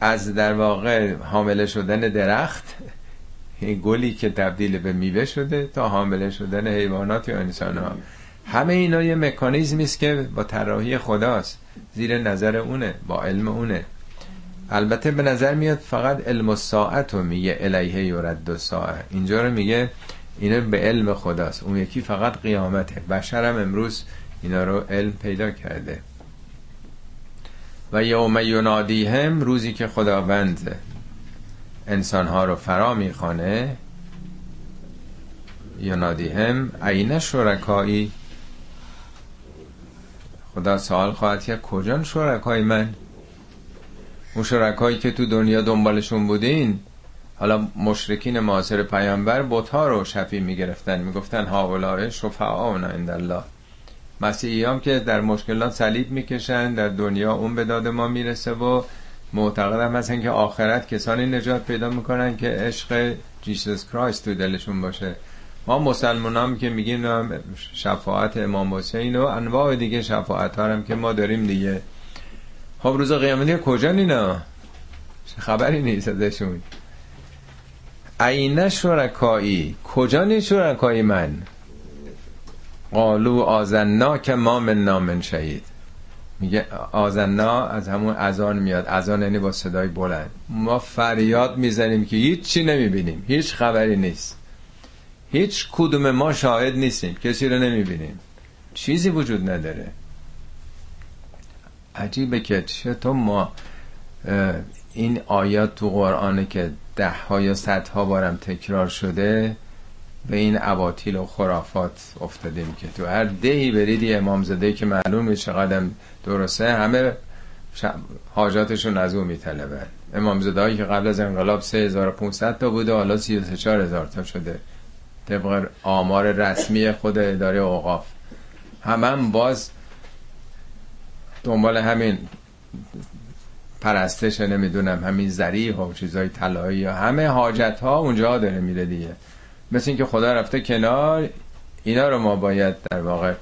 از در واقع حامله شدن درخت این گلی که تبدیل به میوه شده تا حامله شدن حیوانات یا انسان ها همه اینا یه مکانیزمی است که با طراحی خداست. زیر نظر اونه با علم اونه. البته به نظر میاد فقط علم ساعت رو میگه الیه یورد و ساعت اینجا رو میگه اینا به علم خداست اون یکی فقط قیامته. بشرم امروز اینا رو علم پیدا کرده. و یوم ینادیهم روزی که خداوند انسانها رو فرا می‌خوانه ینادیهم عین شرکایی؟ خدا سوال خواهد کرد کجا شرکای من؟ اون شرکایی که تو دنیا دنبالشون بودین حالا مشرکین معاصر پیامبر بتها رو شفی می‌گرفتن. می‌گفتن هاولای شفعاونا عند الله مسیحی هم که در مشکلات صلیب می‌کشن در دنیا اون به داد ما می‌رسه و معتقد هم هستن که آخرت کسانی نجات پیدا می‌کنن که عشق جیسوس کرایست تو دلشون باشه. ما مسلمان هم که میگیم شفاعت امام حسین و انواع دیگه شفاعت هم که ما داریم دیگه. خب روز قیامتی کجا اینا؟ خبری نیست ازشون؟ عین شرکایی کجا نیست شرکایی من؟ قالو آزنا که ما من نامن شهید. میگه آزنا از همون ازان میاد. ازان یعنی با صدای بلند. ما فریاد می‌زنیم که هیچ چی نمی‌بینیم. هیچ خبری نیست. هیچ کدوم ما شاهد نیستیم. کسی رو نمی‌بینیم. چیزی وجود نداره. عجیبه که چطور ما این آیات تو قرآنه که ده ها یا صد ها بارم تکرار شده به این عباطیل و خرافات افتادیم که تو هر دهی برید یه امام زده که معلوم چقدر درسته همه حاجاتشون از او امام زده که قبل از انقلاب 3500 تا بوده حالا 34000 تا شده. طبق آمار رسمی خود اداره اوقاف. همه هم باز دنبال همین پرستش نمی‌دونم همین زریح و چیزای طلایی همه حاجت ها اونجا داره میره دیگه. مثل اینکه خدا رفته کنار اینا رو ما باید در واقع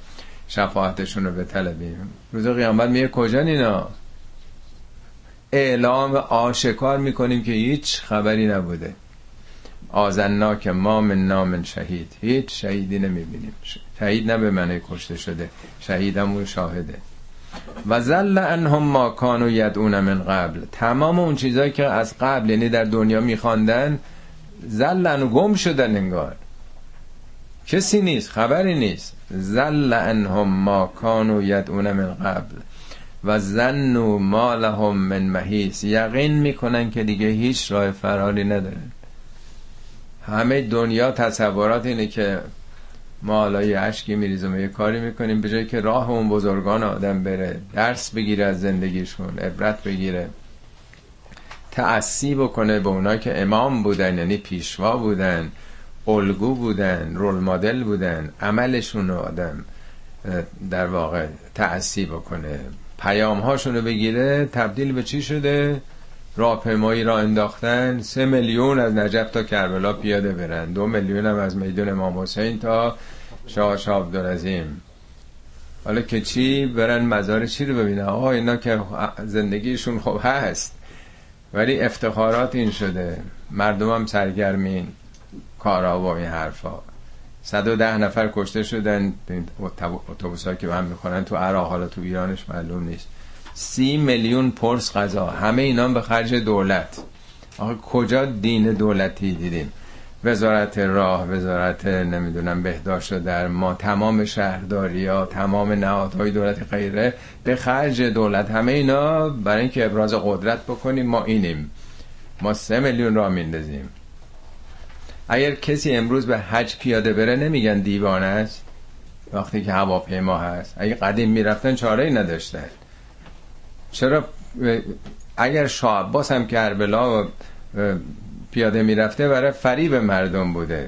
شفاعتشون رو بطلبیم. روز قیامت میگه کجا اینا؟ اعلام آشکار می‌کنیم که هیچ خبری نبوده. آزنا که ما من نام شهید. هیچ شهیدی نمی‌بینیم. شهید نه به معنی کشته شده شهیدمون شاهده. و زل انهم ما کانو یدعون من قبل. تمام اون چیزایی که از قبل یعنی در دنیا میخواندن زلن و گم شدن انگار. کسی نیست خبری نیست. زل انهم ما کانو یدعون من قبل. و زنو ما لهم من محیث یقین می‌کنن که دیگه هیچ راه فراری ندارن. همه دنیا تصورات اینه که ما حالا یه عشقی میریزم یه کاری می‌کنیم به جایی که راه اون بزرگان آدم بره درس بگیره از زندگیشون عبرت بگیره. تأثی بکنه به اونا که امام بودن یعنی پیشوا بودن الگو بودن رول مدل بودن عملشون رو آدم در واقع تأثی بکنه. پیام هاشون رو بگیره تبدیل به چی شده؟ راهپیمایی را انداختن سه میلیون از نجف تا کربلا پیاده برن. دو میلیون هم از میدون امام حسین تا شاه شاه عبدالعظیم. حالا که چی برن مزار چی رو ببینن؟ آه اینا که زندگیشون خوب هست. ولی افتخارات این شده. مردم هم سرگرمین کارا و این حرفا. ده نفر کشته شدن. اتوبوس که به هم می‌خورن تو عراق حالا تو ایرانش معلوم نیست. سی میلیون پرس غذا. همه اینا به خرج دولت. آخه کجا دین دولتی دیدیم؟ وزارت راه وزارت نمی‌دونم بهداشت در ما تمام شهرداری ها تمام نهادهای دولت غیره به خرج دولت. همه اینا برای اینکه ابراز قدرت بکنیم ما اینیم. ما سه میلیون را میندازیم. اگر کسی امروز به حج پیاده بره نمیگن دیوانه است. وقتی که هواپیما هست. اگه قدیم می‌رفتن چاره ای نداشتن. چرا؟ اگر شاه عباس هم کربلا پیاده می‌رفته برای فریب مردم بوده.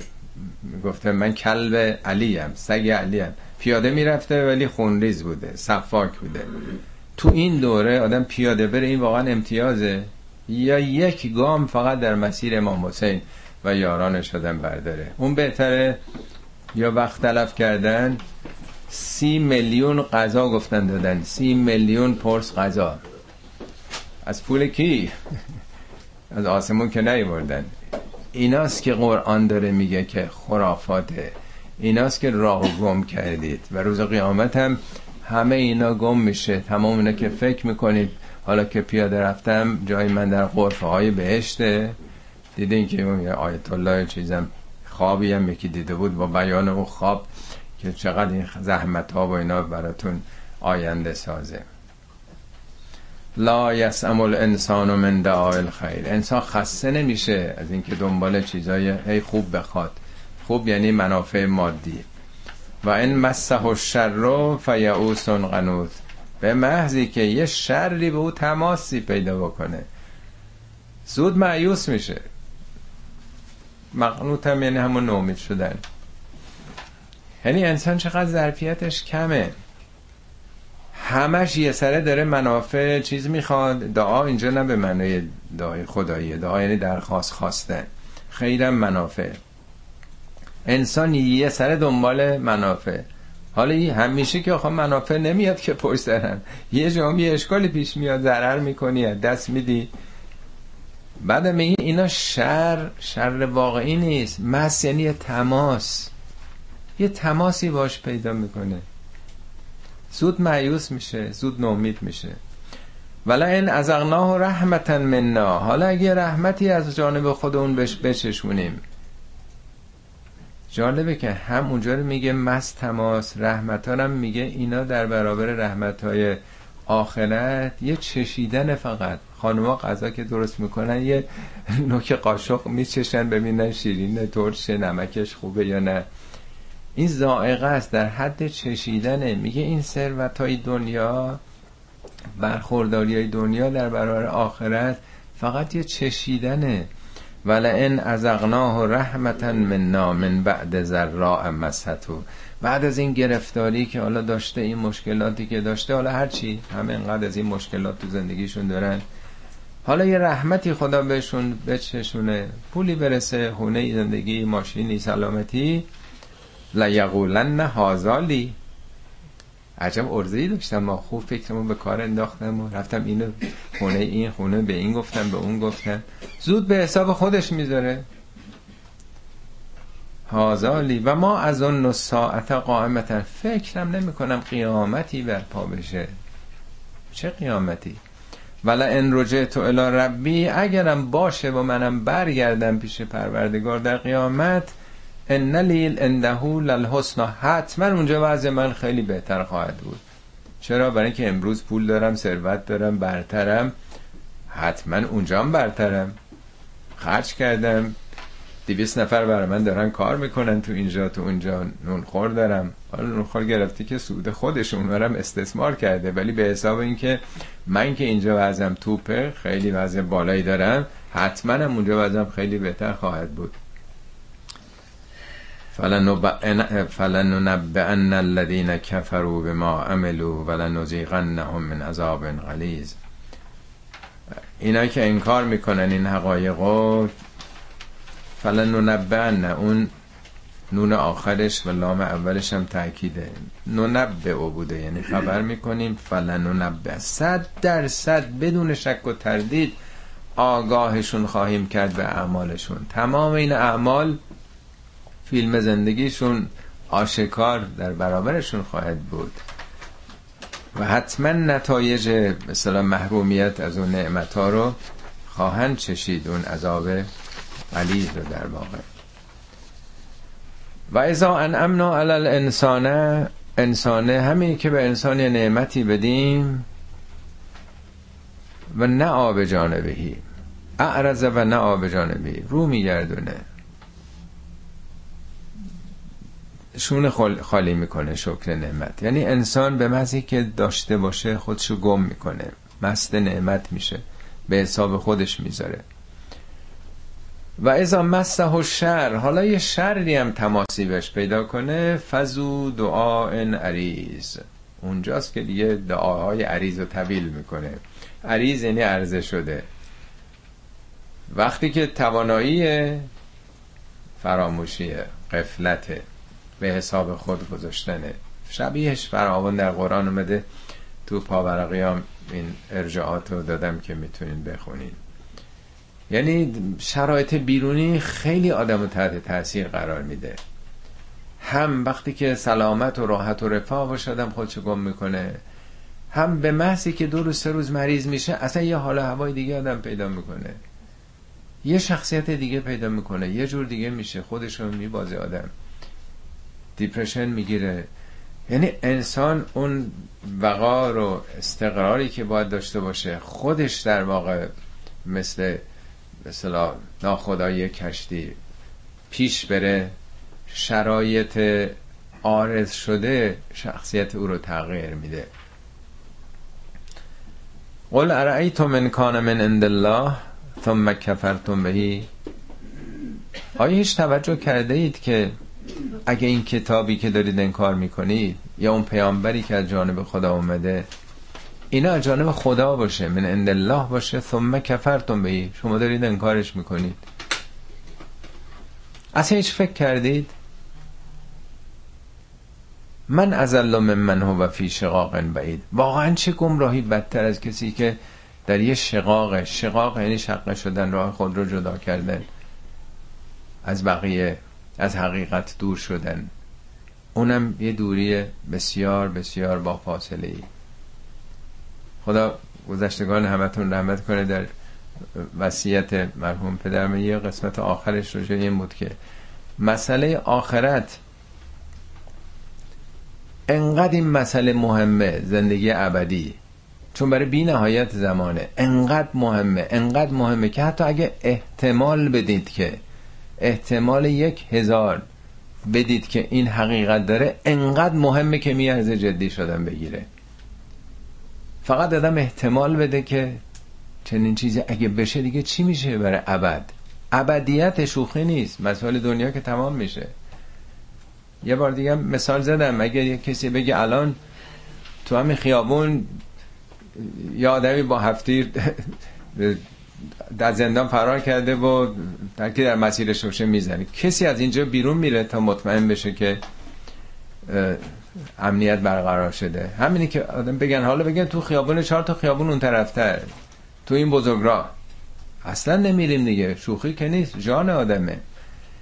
گفته من کلب علیم سگ علیم پیاده می‌رفته ولی خونریز بوده صفاک بوده. تو این دوره آدم پیاده بره این واقعا امتیازه. یا یک گام فقط در مسیر امام حسین و یارانش آدم برداره. اون بهتره. یا وقت تلف کردن سی میلیون غذا گفتن دادن. سی میلیون پرس غذا. از پول کی؟ از آسمون که نیوردن. ایناست که قرآن داره میگه که خرافاته ایناست که راه گم کردید. و روز قیامت هم همه اینا گم میشه. تمام اینا که فکر می‌کنید. حالا که پیاده رفتم جای من در غرفه های بهشته. دیدین که اون آیت الله چیزم خوابی هم یکی دیده بود. با بیان اون خواب که چقدر این زحمت ها و اینا براتون آینده سازه. لا یسعم الانسان من دعای الخیر. انسان خسته نمیشه از اینکه دنبال چیزای هی خوب بخواد. خوب یعنی منافع مادی. و این مسه الشر فیعوس قنوت به محضی که یه شری به او تماسی پیدا بکنه. زود معیوس میشه. مقنوط هم یعنی همون نومید شدن. یعنی انسان چقدر ظرفیتش کمه. همش یه سره داره منافع چیز می‌خواد. دعا اینجا نه به معنی دعای خداییه دعا یعنی درخواست خواستن خیرم منافع. انسان یه سره دنبال منافع. حالا همیشه که آخه منافع نمیاد که پشت سرن یه جام یه اشکالی پیش میاد. ضرر می‌کنی دست میدی. بعد میگی اینا شر شر واقعی نیست. مس یعنی تماس. یه تماسی باش پیدا می‌کنه. زود معیوس میشه زود نومید میشه. ولا این از اغناه رحمتا منا. حالا اگه رحمتی از جانب خودمون بهش بچشونیم. جالبه که هم اونجا رو میگه مست تماس رحمت هم میگه اینا در برابر رحمت های آخرت. یه چشیدن فقط. خانوما غذا که درست می‌کنن یه نوک قاشق میچشن ببینن شیرینه ترشه نمکش خوبه یا نه. این زائقه است در حد چشیدنه. میگه این ثروت های دنیا برخورداری های دنیا در برابر آخرت فقط یه چشیدنه. ولئن ازغناه رحمتا منا من بعد ذراء مستو بعد از این گرفتاری که حالا داشته این مشکلاتی که داشته حالا هرچی همه انقدر از این مشکلات تو زندگیشون دارن. حالا یه رحمتی خدا بهشون بچشونه. پولی برسه هونه زندگی ماشینی سلامتی. لیقولن هازالی عجب ارزه ای داشتم. ما خوب فکرمو به کار انداختم و رفتم اینو خونه این خونه به این گفتم به اون گفتم. زود به حساب خودش می‌ذاره. هازالی و ما از اون ساعت قائمتا فکرم نمی کنم قیامتی برپا بشه. چه قیامتی؟ ولا ان رجعت الی ربی. اگرم باشه و منم برگردم پیش پروردگار در قیامت ان لیل انده للحسن. حتما اونجا وضع من خیلی بهتر خواهد بود. چرا؟ برای اینکه امروز پول دارم ثروت دارم برترم. حتما اونجا هم برترم. خرج کردم. دیویس نفر برای من دارن کار می‌کنن تو اینجا تو اونجا. نونخور دارم. حالا نونخور گرفتی که سود خودشون برم استثمار کرده. ولی به حساب اینکه من که اینجا وزم توپه خیلی وضع بالایی دارم حتما هم اونجا وزم خیلی بهتر خواهد بود. فلننبئن الذين كفروا بما عملوا ولنذيقنهم من عذاب غلیظ اینا که انکار می‌کنن این حقایقو فلننبئن. اون نون آخرش و لام اولش هم تاکیده ننبه او بوده یعنی خبر می‌کنیم فلننبه صد درصد بدون شک و تردید آگاهشون خواهیم کرد به اعمالشون. تمام این اعمال فیلم زندگیشون آشکار در برابرشون خواهد بود. و حتما نتایج مثلا محرومیت از اون نعمت ها رو خواهند چشید اون عذاب علی رو در واقع. و ازا ان امنا علی الانسان انسانه همین که به انسان نعمتی بدیم و نه آب جانبهی اعرض و نه آب جانبهی رو میگردونه. شون خالی می‌کنه شکر نعمت. یعنی انسان به مزی که داشته باشه خودشو گم می‌کنه. مست نعمت میشه. به حساب خودش می‌ذاره. و ازا مسه و شر حالا یه شری هم تماسی بهش پیدا کنه فزو دعا ان عریض. اونجاست که دیگه دعاهای عریض رو طویل می‌کنه. عریض یعنی عرضه شده. وقتی که توانایی فراموشیه قفلته به حساب خود گذاشتنه شبیهش فراوان در قرآن اومده. تو پاورقی هم این ارجاعات رو دادم که می‌تونین بخونین. یعنی شرایط بیرونی خیلی آدم رو تحت تاثیر قرار میده. هم وقتی که سلامت و راحت و رفاه باشه آدم خودشو گم می‌کنه. هم به محضی که دو روز سه روز مریض میشه اصلا یه حال هوای دیگه آدم پیدا می‌کنه. یه شخصیت دیگه پیدا می‌کنه. یه جور دیگه میشه. خودشو میبازه آدم. دیپرشن می‌گیره. یعنی انسان اون وقار و استقراری که باید داشته باشه خودش در واقع مثل مثلا ناخدای کشتی پیش بره شرایط آرز شده شخصیت او رو تغییر میده. قل ارائیتم من کان من عند الله ثم کفرتم بهی؟ آیا هیچ توجه کرده اید که اگه این کتابی که دارید انکار می‌کنید یا اون پیامبری که از جانب خدا اومده اینا از جانب خدا باشه من عند الله باشه ثم کفرتم بهی شما دارید انکارش می‌کنید. اصلا هیچ فکر کردید؟ من ازل من من هو فی شقاق بعید. واقعا چه گمراهی بدتر از کسی که در یه شقاق شقاق یعنی شقه شدن راه خود رو جدا کردن. از بقیه از حقیقت دور شدن. اونم یه دوری بسیار بسیار با فاصله ای. خدا گذشتگان همتون رحمت کنه در وصیت مرحوم پدرم یه قسمت آخرش رو این بود که مسئله آخرت انقدر این مسئله مهمه زندگی ابدی. چون برای بی نهایت زمانه. انقدر مهمه انقدر مهمه که حتی اگه احتمال بدید که احتمال یک هزار بدید که این حقیقت داره انقدر مهمه که میارزه جدی شدن بگیره. فقط دادم احتمال بده که چنین چیزی اگه بشه دیگه چی میشه برای ابد؟ ابدیت شوخی نیست. مسئله دنیا که تمام میشه. یه بار دیگه مثال زدم. اگه یه کسی بگه الان تو همین خیابون یه آدمی با هفتیر در زندان فرار کرده و در که در مسیرش روشه می‌زنه. کسی از اینجا بیرون میره تا مطمئن بشه که امنیت برقرار شده. همینی که آدم بگن حالا بگن تو خیابون چهار تا خیابون اون طرفتر تو این بزرگراه. اصلا نمیریم دیگه. شوخی که نیست. جان آدمه.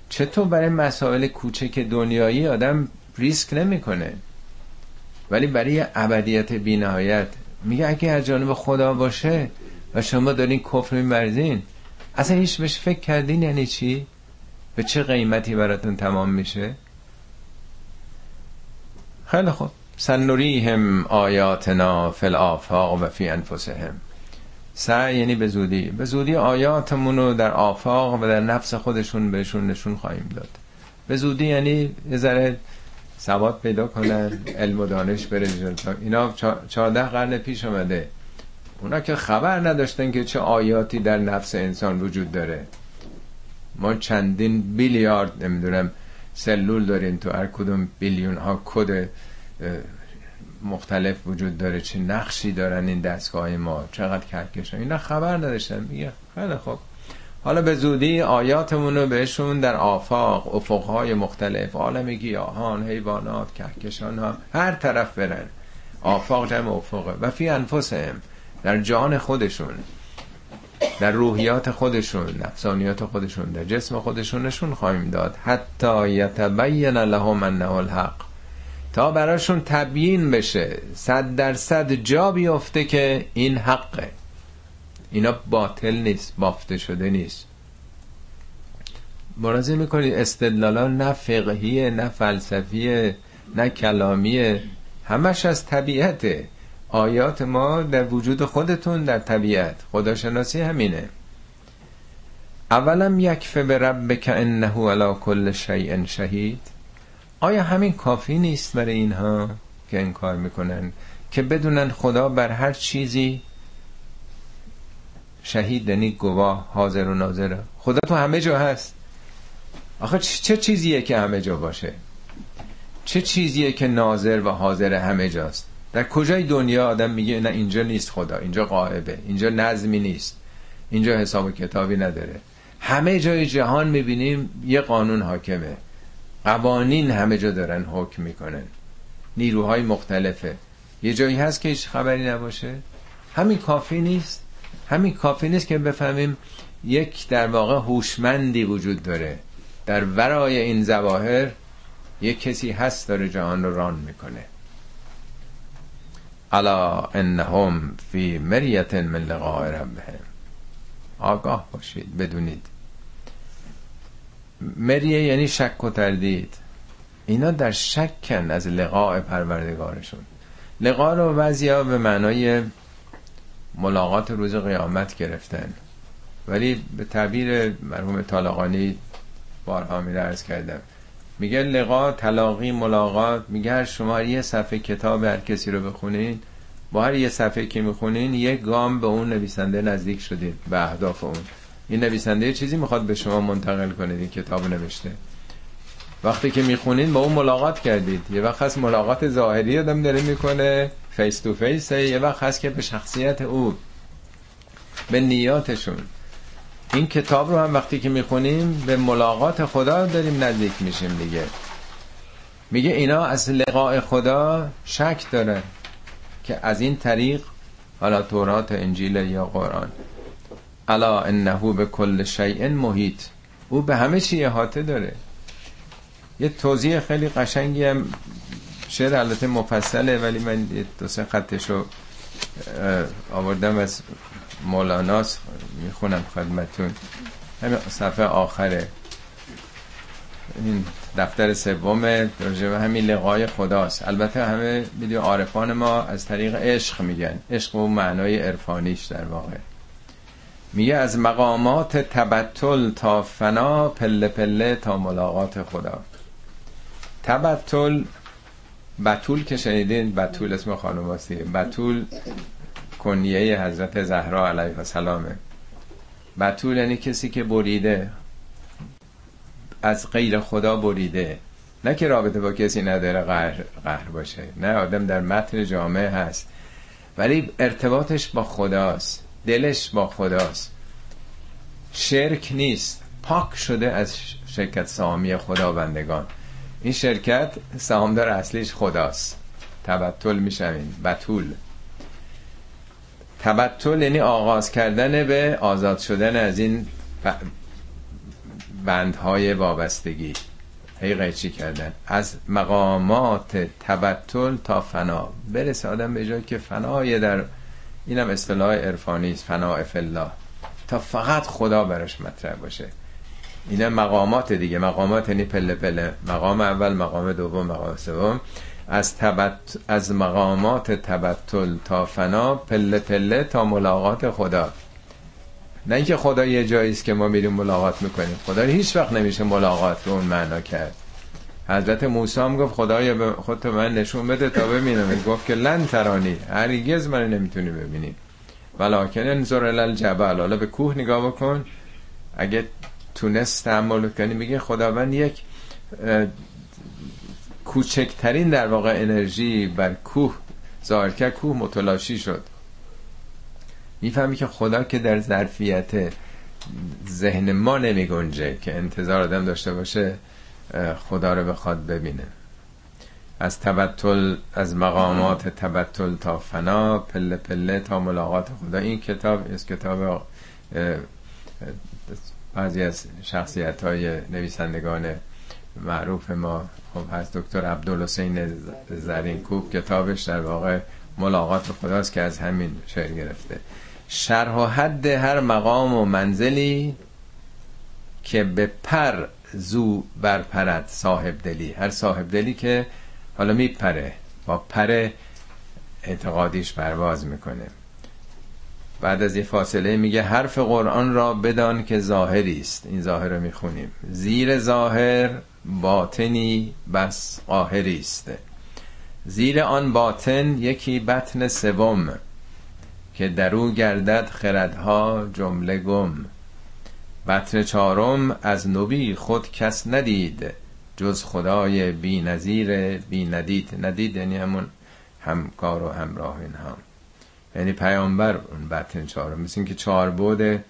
چطور برای مسائل کوچک دنیایی آدم ریسک نمی‌کنه؟ ولی برای ابدیت بینهایت میگه اگه از جانب خدا باشه و شما دارین کفر میبرزین اصلا هیچ بهش فکر کردین؟ یعنی چی؟ به چه قیمتی براتون تمام میشه؟ خیلی خوب. سنوریهم آیاتنا فی الافاق و فی انفسهم. سعی یعنی به زودی. به زودی آیاتمون رو در آفاق و در نفس خودشون بهشون نشون خواهیم داد. به زودی یعنی یه ذره سواد پیدا کنن علم و دانش بره اینا چهارده قرن پیش آمده اونا که خبر نداشتن که چه آیاتی در نفس انسان وجود داره. ما چندین بیلیارد نمی‌دونم سلول داریم تو هر کدوم بیلیون ها کد مختلف وجود داره چه نقشی دارن این دستگاه ما چقدر کهکشان. اینا خبر نداشتن. میگه خیلی خوب. حالا به زودی آیاتمون رو بهشون در آفاق افقهای مختلف عالم گیاهان حیوانات کهکشان ها هر طرف برن. آفاق جمع افقه. و فی انفسهم. در جان خودشون در روحیات خودشون نفسانیات خودشون در جسم خودشون نشون خواهیم داد. حتی یتبین لهم انه الحق. تا براشون تبیین بشه صد درصد جا بیفته که این حقه. اینا باطل نیست بافته شده نیست. مرازی می‌کنید استدلالا نه فقهیه نه فلسفیه نه کلامیه. همش از طبیعته. آیات ما در وجود خودتون در طبیعت. خداشناسی همینه. اولم یکفه به رب که انه علا کل شیء شهید. آیا همین کافی نیست برای اینها که انکار می‌کنن؟ که بدونن خدا بر هر چیزی شهید یعنی گواه حاضر و ناظره خدا تو همه جا هست. آخه چه چیزیه که همه جا باشه؟ چه چیزیه که ناظر و حاضر همه جاست؟ در کجای دنیا آدم میگه نه اینجا نیست خدا اینجا قائبه اینجا نظمی نیست اینجا حساب و کتابی نداره. همه جای جهان می‌بینیم یه قانون حاکمه. قوانین همه جا دارن حکم می‌کنن. نیروهای مختلفه. یه جایی هست که هیچ خبری نباشه؟ همین کافی نیست. همین کافی نیست که بفهمیم یک در واقع هوشمندی وجود داره. در ورای این زواهر یک کسی هست داره جهان رو ران می‌کنه. الا انهم فی مریت من لقاء ربهم. آگاه باشید بدونید. مریه یعنی شک و تردید. اینا در شکن از لقاء پروردگارشون. لقاء رو بعضیا به معنای ملاقات روز قیامت گرفتن. ولی به تعبیر مرحوم طالقانی بارها می ارز کردم میگه لقا تلاقی ملاقات. میگه هر شما یه صفحه کتاب هر کسی رو بخونین با هر یه صفحه که می‌خونین یک گام به اون نویسنده نزدیک شدید به اهداف اون. این نویسنده چیزی می‌خواد به شما منتقل کنه این کتاب نوشته. وقتی که می‌خونین با اون ملاقات کردید. یه وقت هست ملاقات ظاهری آدم داره می‌کنه face to face یه وقت هست که به شخصیت او به نیاتشون. این کتاب رو هم وقتی که می‌خونیم به ملاقات خدا داریم نزدیک میشیم دیگه. میگه اینا از لقاء خدا شک داره که از این طریق حالا تورات انجیل یا قرآن. الا انه به کل شیء محیط. او به همه چی احاطه داره. یه توضیح خیلی قشنگی هم شعر البته مفصله ولی من دو سه خطشو آوردم از مولاناس می‌خونم خدمتون. همین صفحه آخره. این دفتر سوم راجع همین لقای خداست. البته همه می‌دونی عارفان ما از طریق عشق میگن. عشق و معنای عرفانیش در واقع. میگه از مقامات تبتل تا فنا پله پله تا ملاقات خدا. تبتل بتول که شنیدین بتول اسم خانم بتول کنیه حضرت زهرا علیه السلامه. بتول یعنی کسی که بریده از غیر خدا بریده. نه که رابطه با کسی نداره قهر, قهر باشه. نه آدم در متن جامعه هست. ولی ارتباطش با خداست. دلش با خداست. شرک نیست. پاک شده از شرکت سامی خدا بندگان این شرکت سهامدار اصلیش خداست. تبتل می‌شوین بتول. تبتل یعنی آغاز کردن به آزاد شدن از این بندهای وابستگی. هی قیچی کردن؟ از مقامات تبتل تا فنا. برسه آدم به جایی که فنای در اینم اصطلاح عرفانی است فنا الله تا فقط خدا براش مطرح باشه. اینا مقامات دیگه. مقامات یعنی پله پله. مقام اول مقام دوم مقام سوم. از تبت از مقامات تبتل تا فنا پله پله تا ملاقات خدا. نه اینکه خدا یه جایی است که ما میریم ملاقات می‌کنیم. خدا هیچ وقت نمیشه ملاقات رو اون معنا کرد. حضرت موسی هم گفت خدایا به خودت من نشون بده تا ببینم. گفت که لن ترانی هرگز من نمی‌تونی ببینی. ولکن انظر الجبل. حالا به کوه نگاه بکن. اگه تونست تحمل کنی میگه خداوند یک کوچکترین در واقع انرژی بر کوه ظاهر کرد کوه متلاشی شد. می‌فهمی که خدا که در ظرفیت ذهن ما نمی گنجه که انتظار آدم داشته باشه خدا رو بخواد ببینه. از تبتل از مقامات تبتل تا فنا پله پله تا ملاقات خدا. این کتاب از کتاب بعضی از شخصیت های نویسندگان معروف ما خب هست دکتر عبدالحسین زرین کوب کتابش در واقع ملاقات خداست که از همین شعر گرفته. شرح و حد هر مقام و منزلی که به پر زو برپرد صاحب دلی. هر صاحب دلی که حالا میپره با پر اعتقادیش پرواز می‌کنه. بعد از یه فاصله میگه حرف قرآن را بدان که ظاهری است. این ظاهر رو می‌خونیم. زیر ظاهر باطنی بس قاهری است. زیر آن باطن یکی بطن سوم که درو گردد خردها جمله گم. بطن چارم از نبی خود کس ندید جز خدای بی نظیر بی ندید ندید یعنی همون همکار و همراه این هم یعنی پیامبر اون بطن چهارم. مثل که چهار بود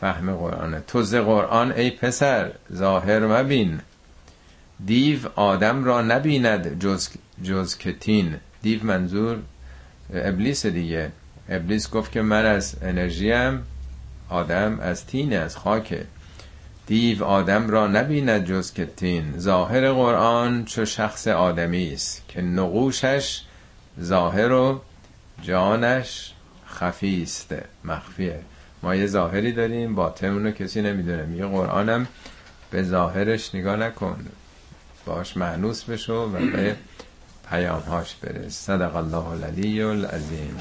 فهم قرآنه. توز قرآن ای پسر ظاهر مبین. دیو آدم را نبیند جز, جز کتین دیو منظور ابلیس دیگه. ابلیس گفت که من از انرژیم آدم از تین از خاکه دیو آدم را نبیند جز که تین. ظاهر قرآن چو شخص آدمی است که نقوشش ظاهر و جانش خفی است مخفیه. ما یه ظاهری داریم باطنمون رو کسی نمی‌دونه. میگه قرآنم به ظاهرش نگاه نکن. باش معنوس بشو و به پیامهاش برس. صدق الله العلی العظیم.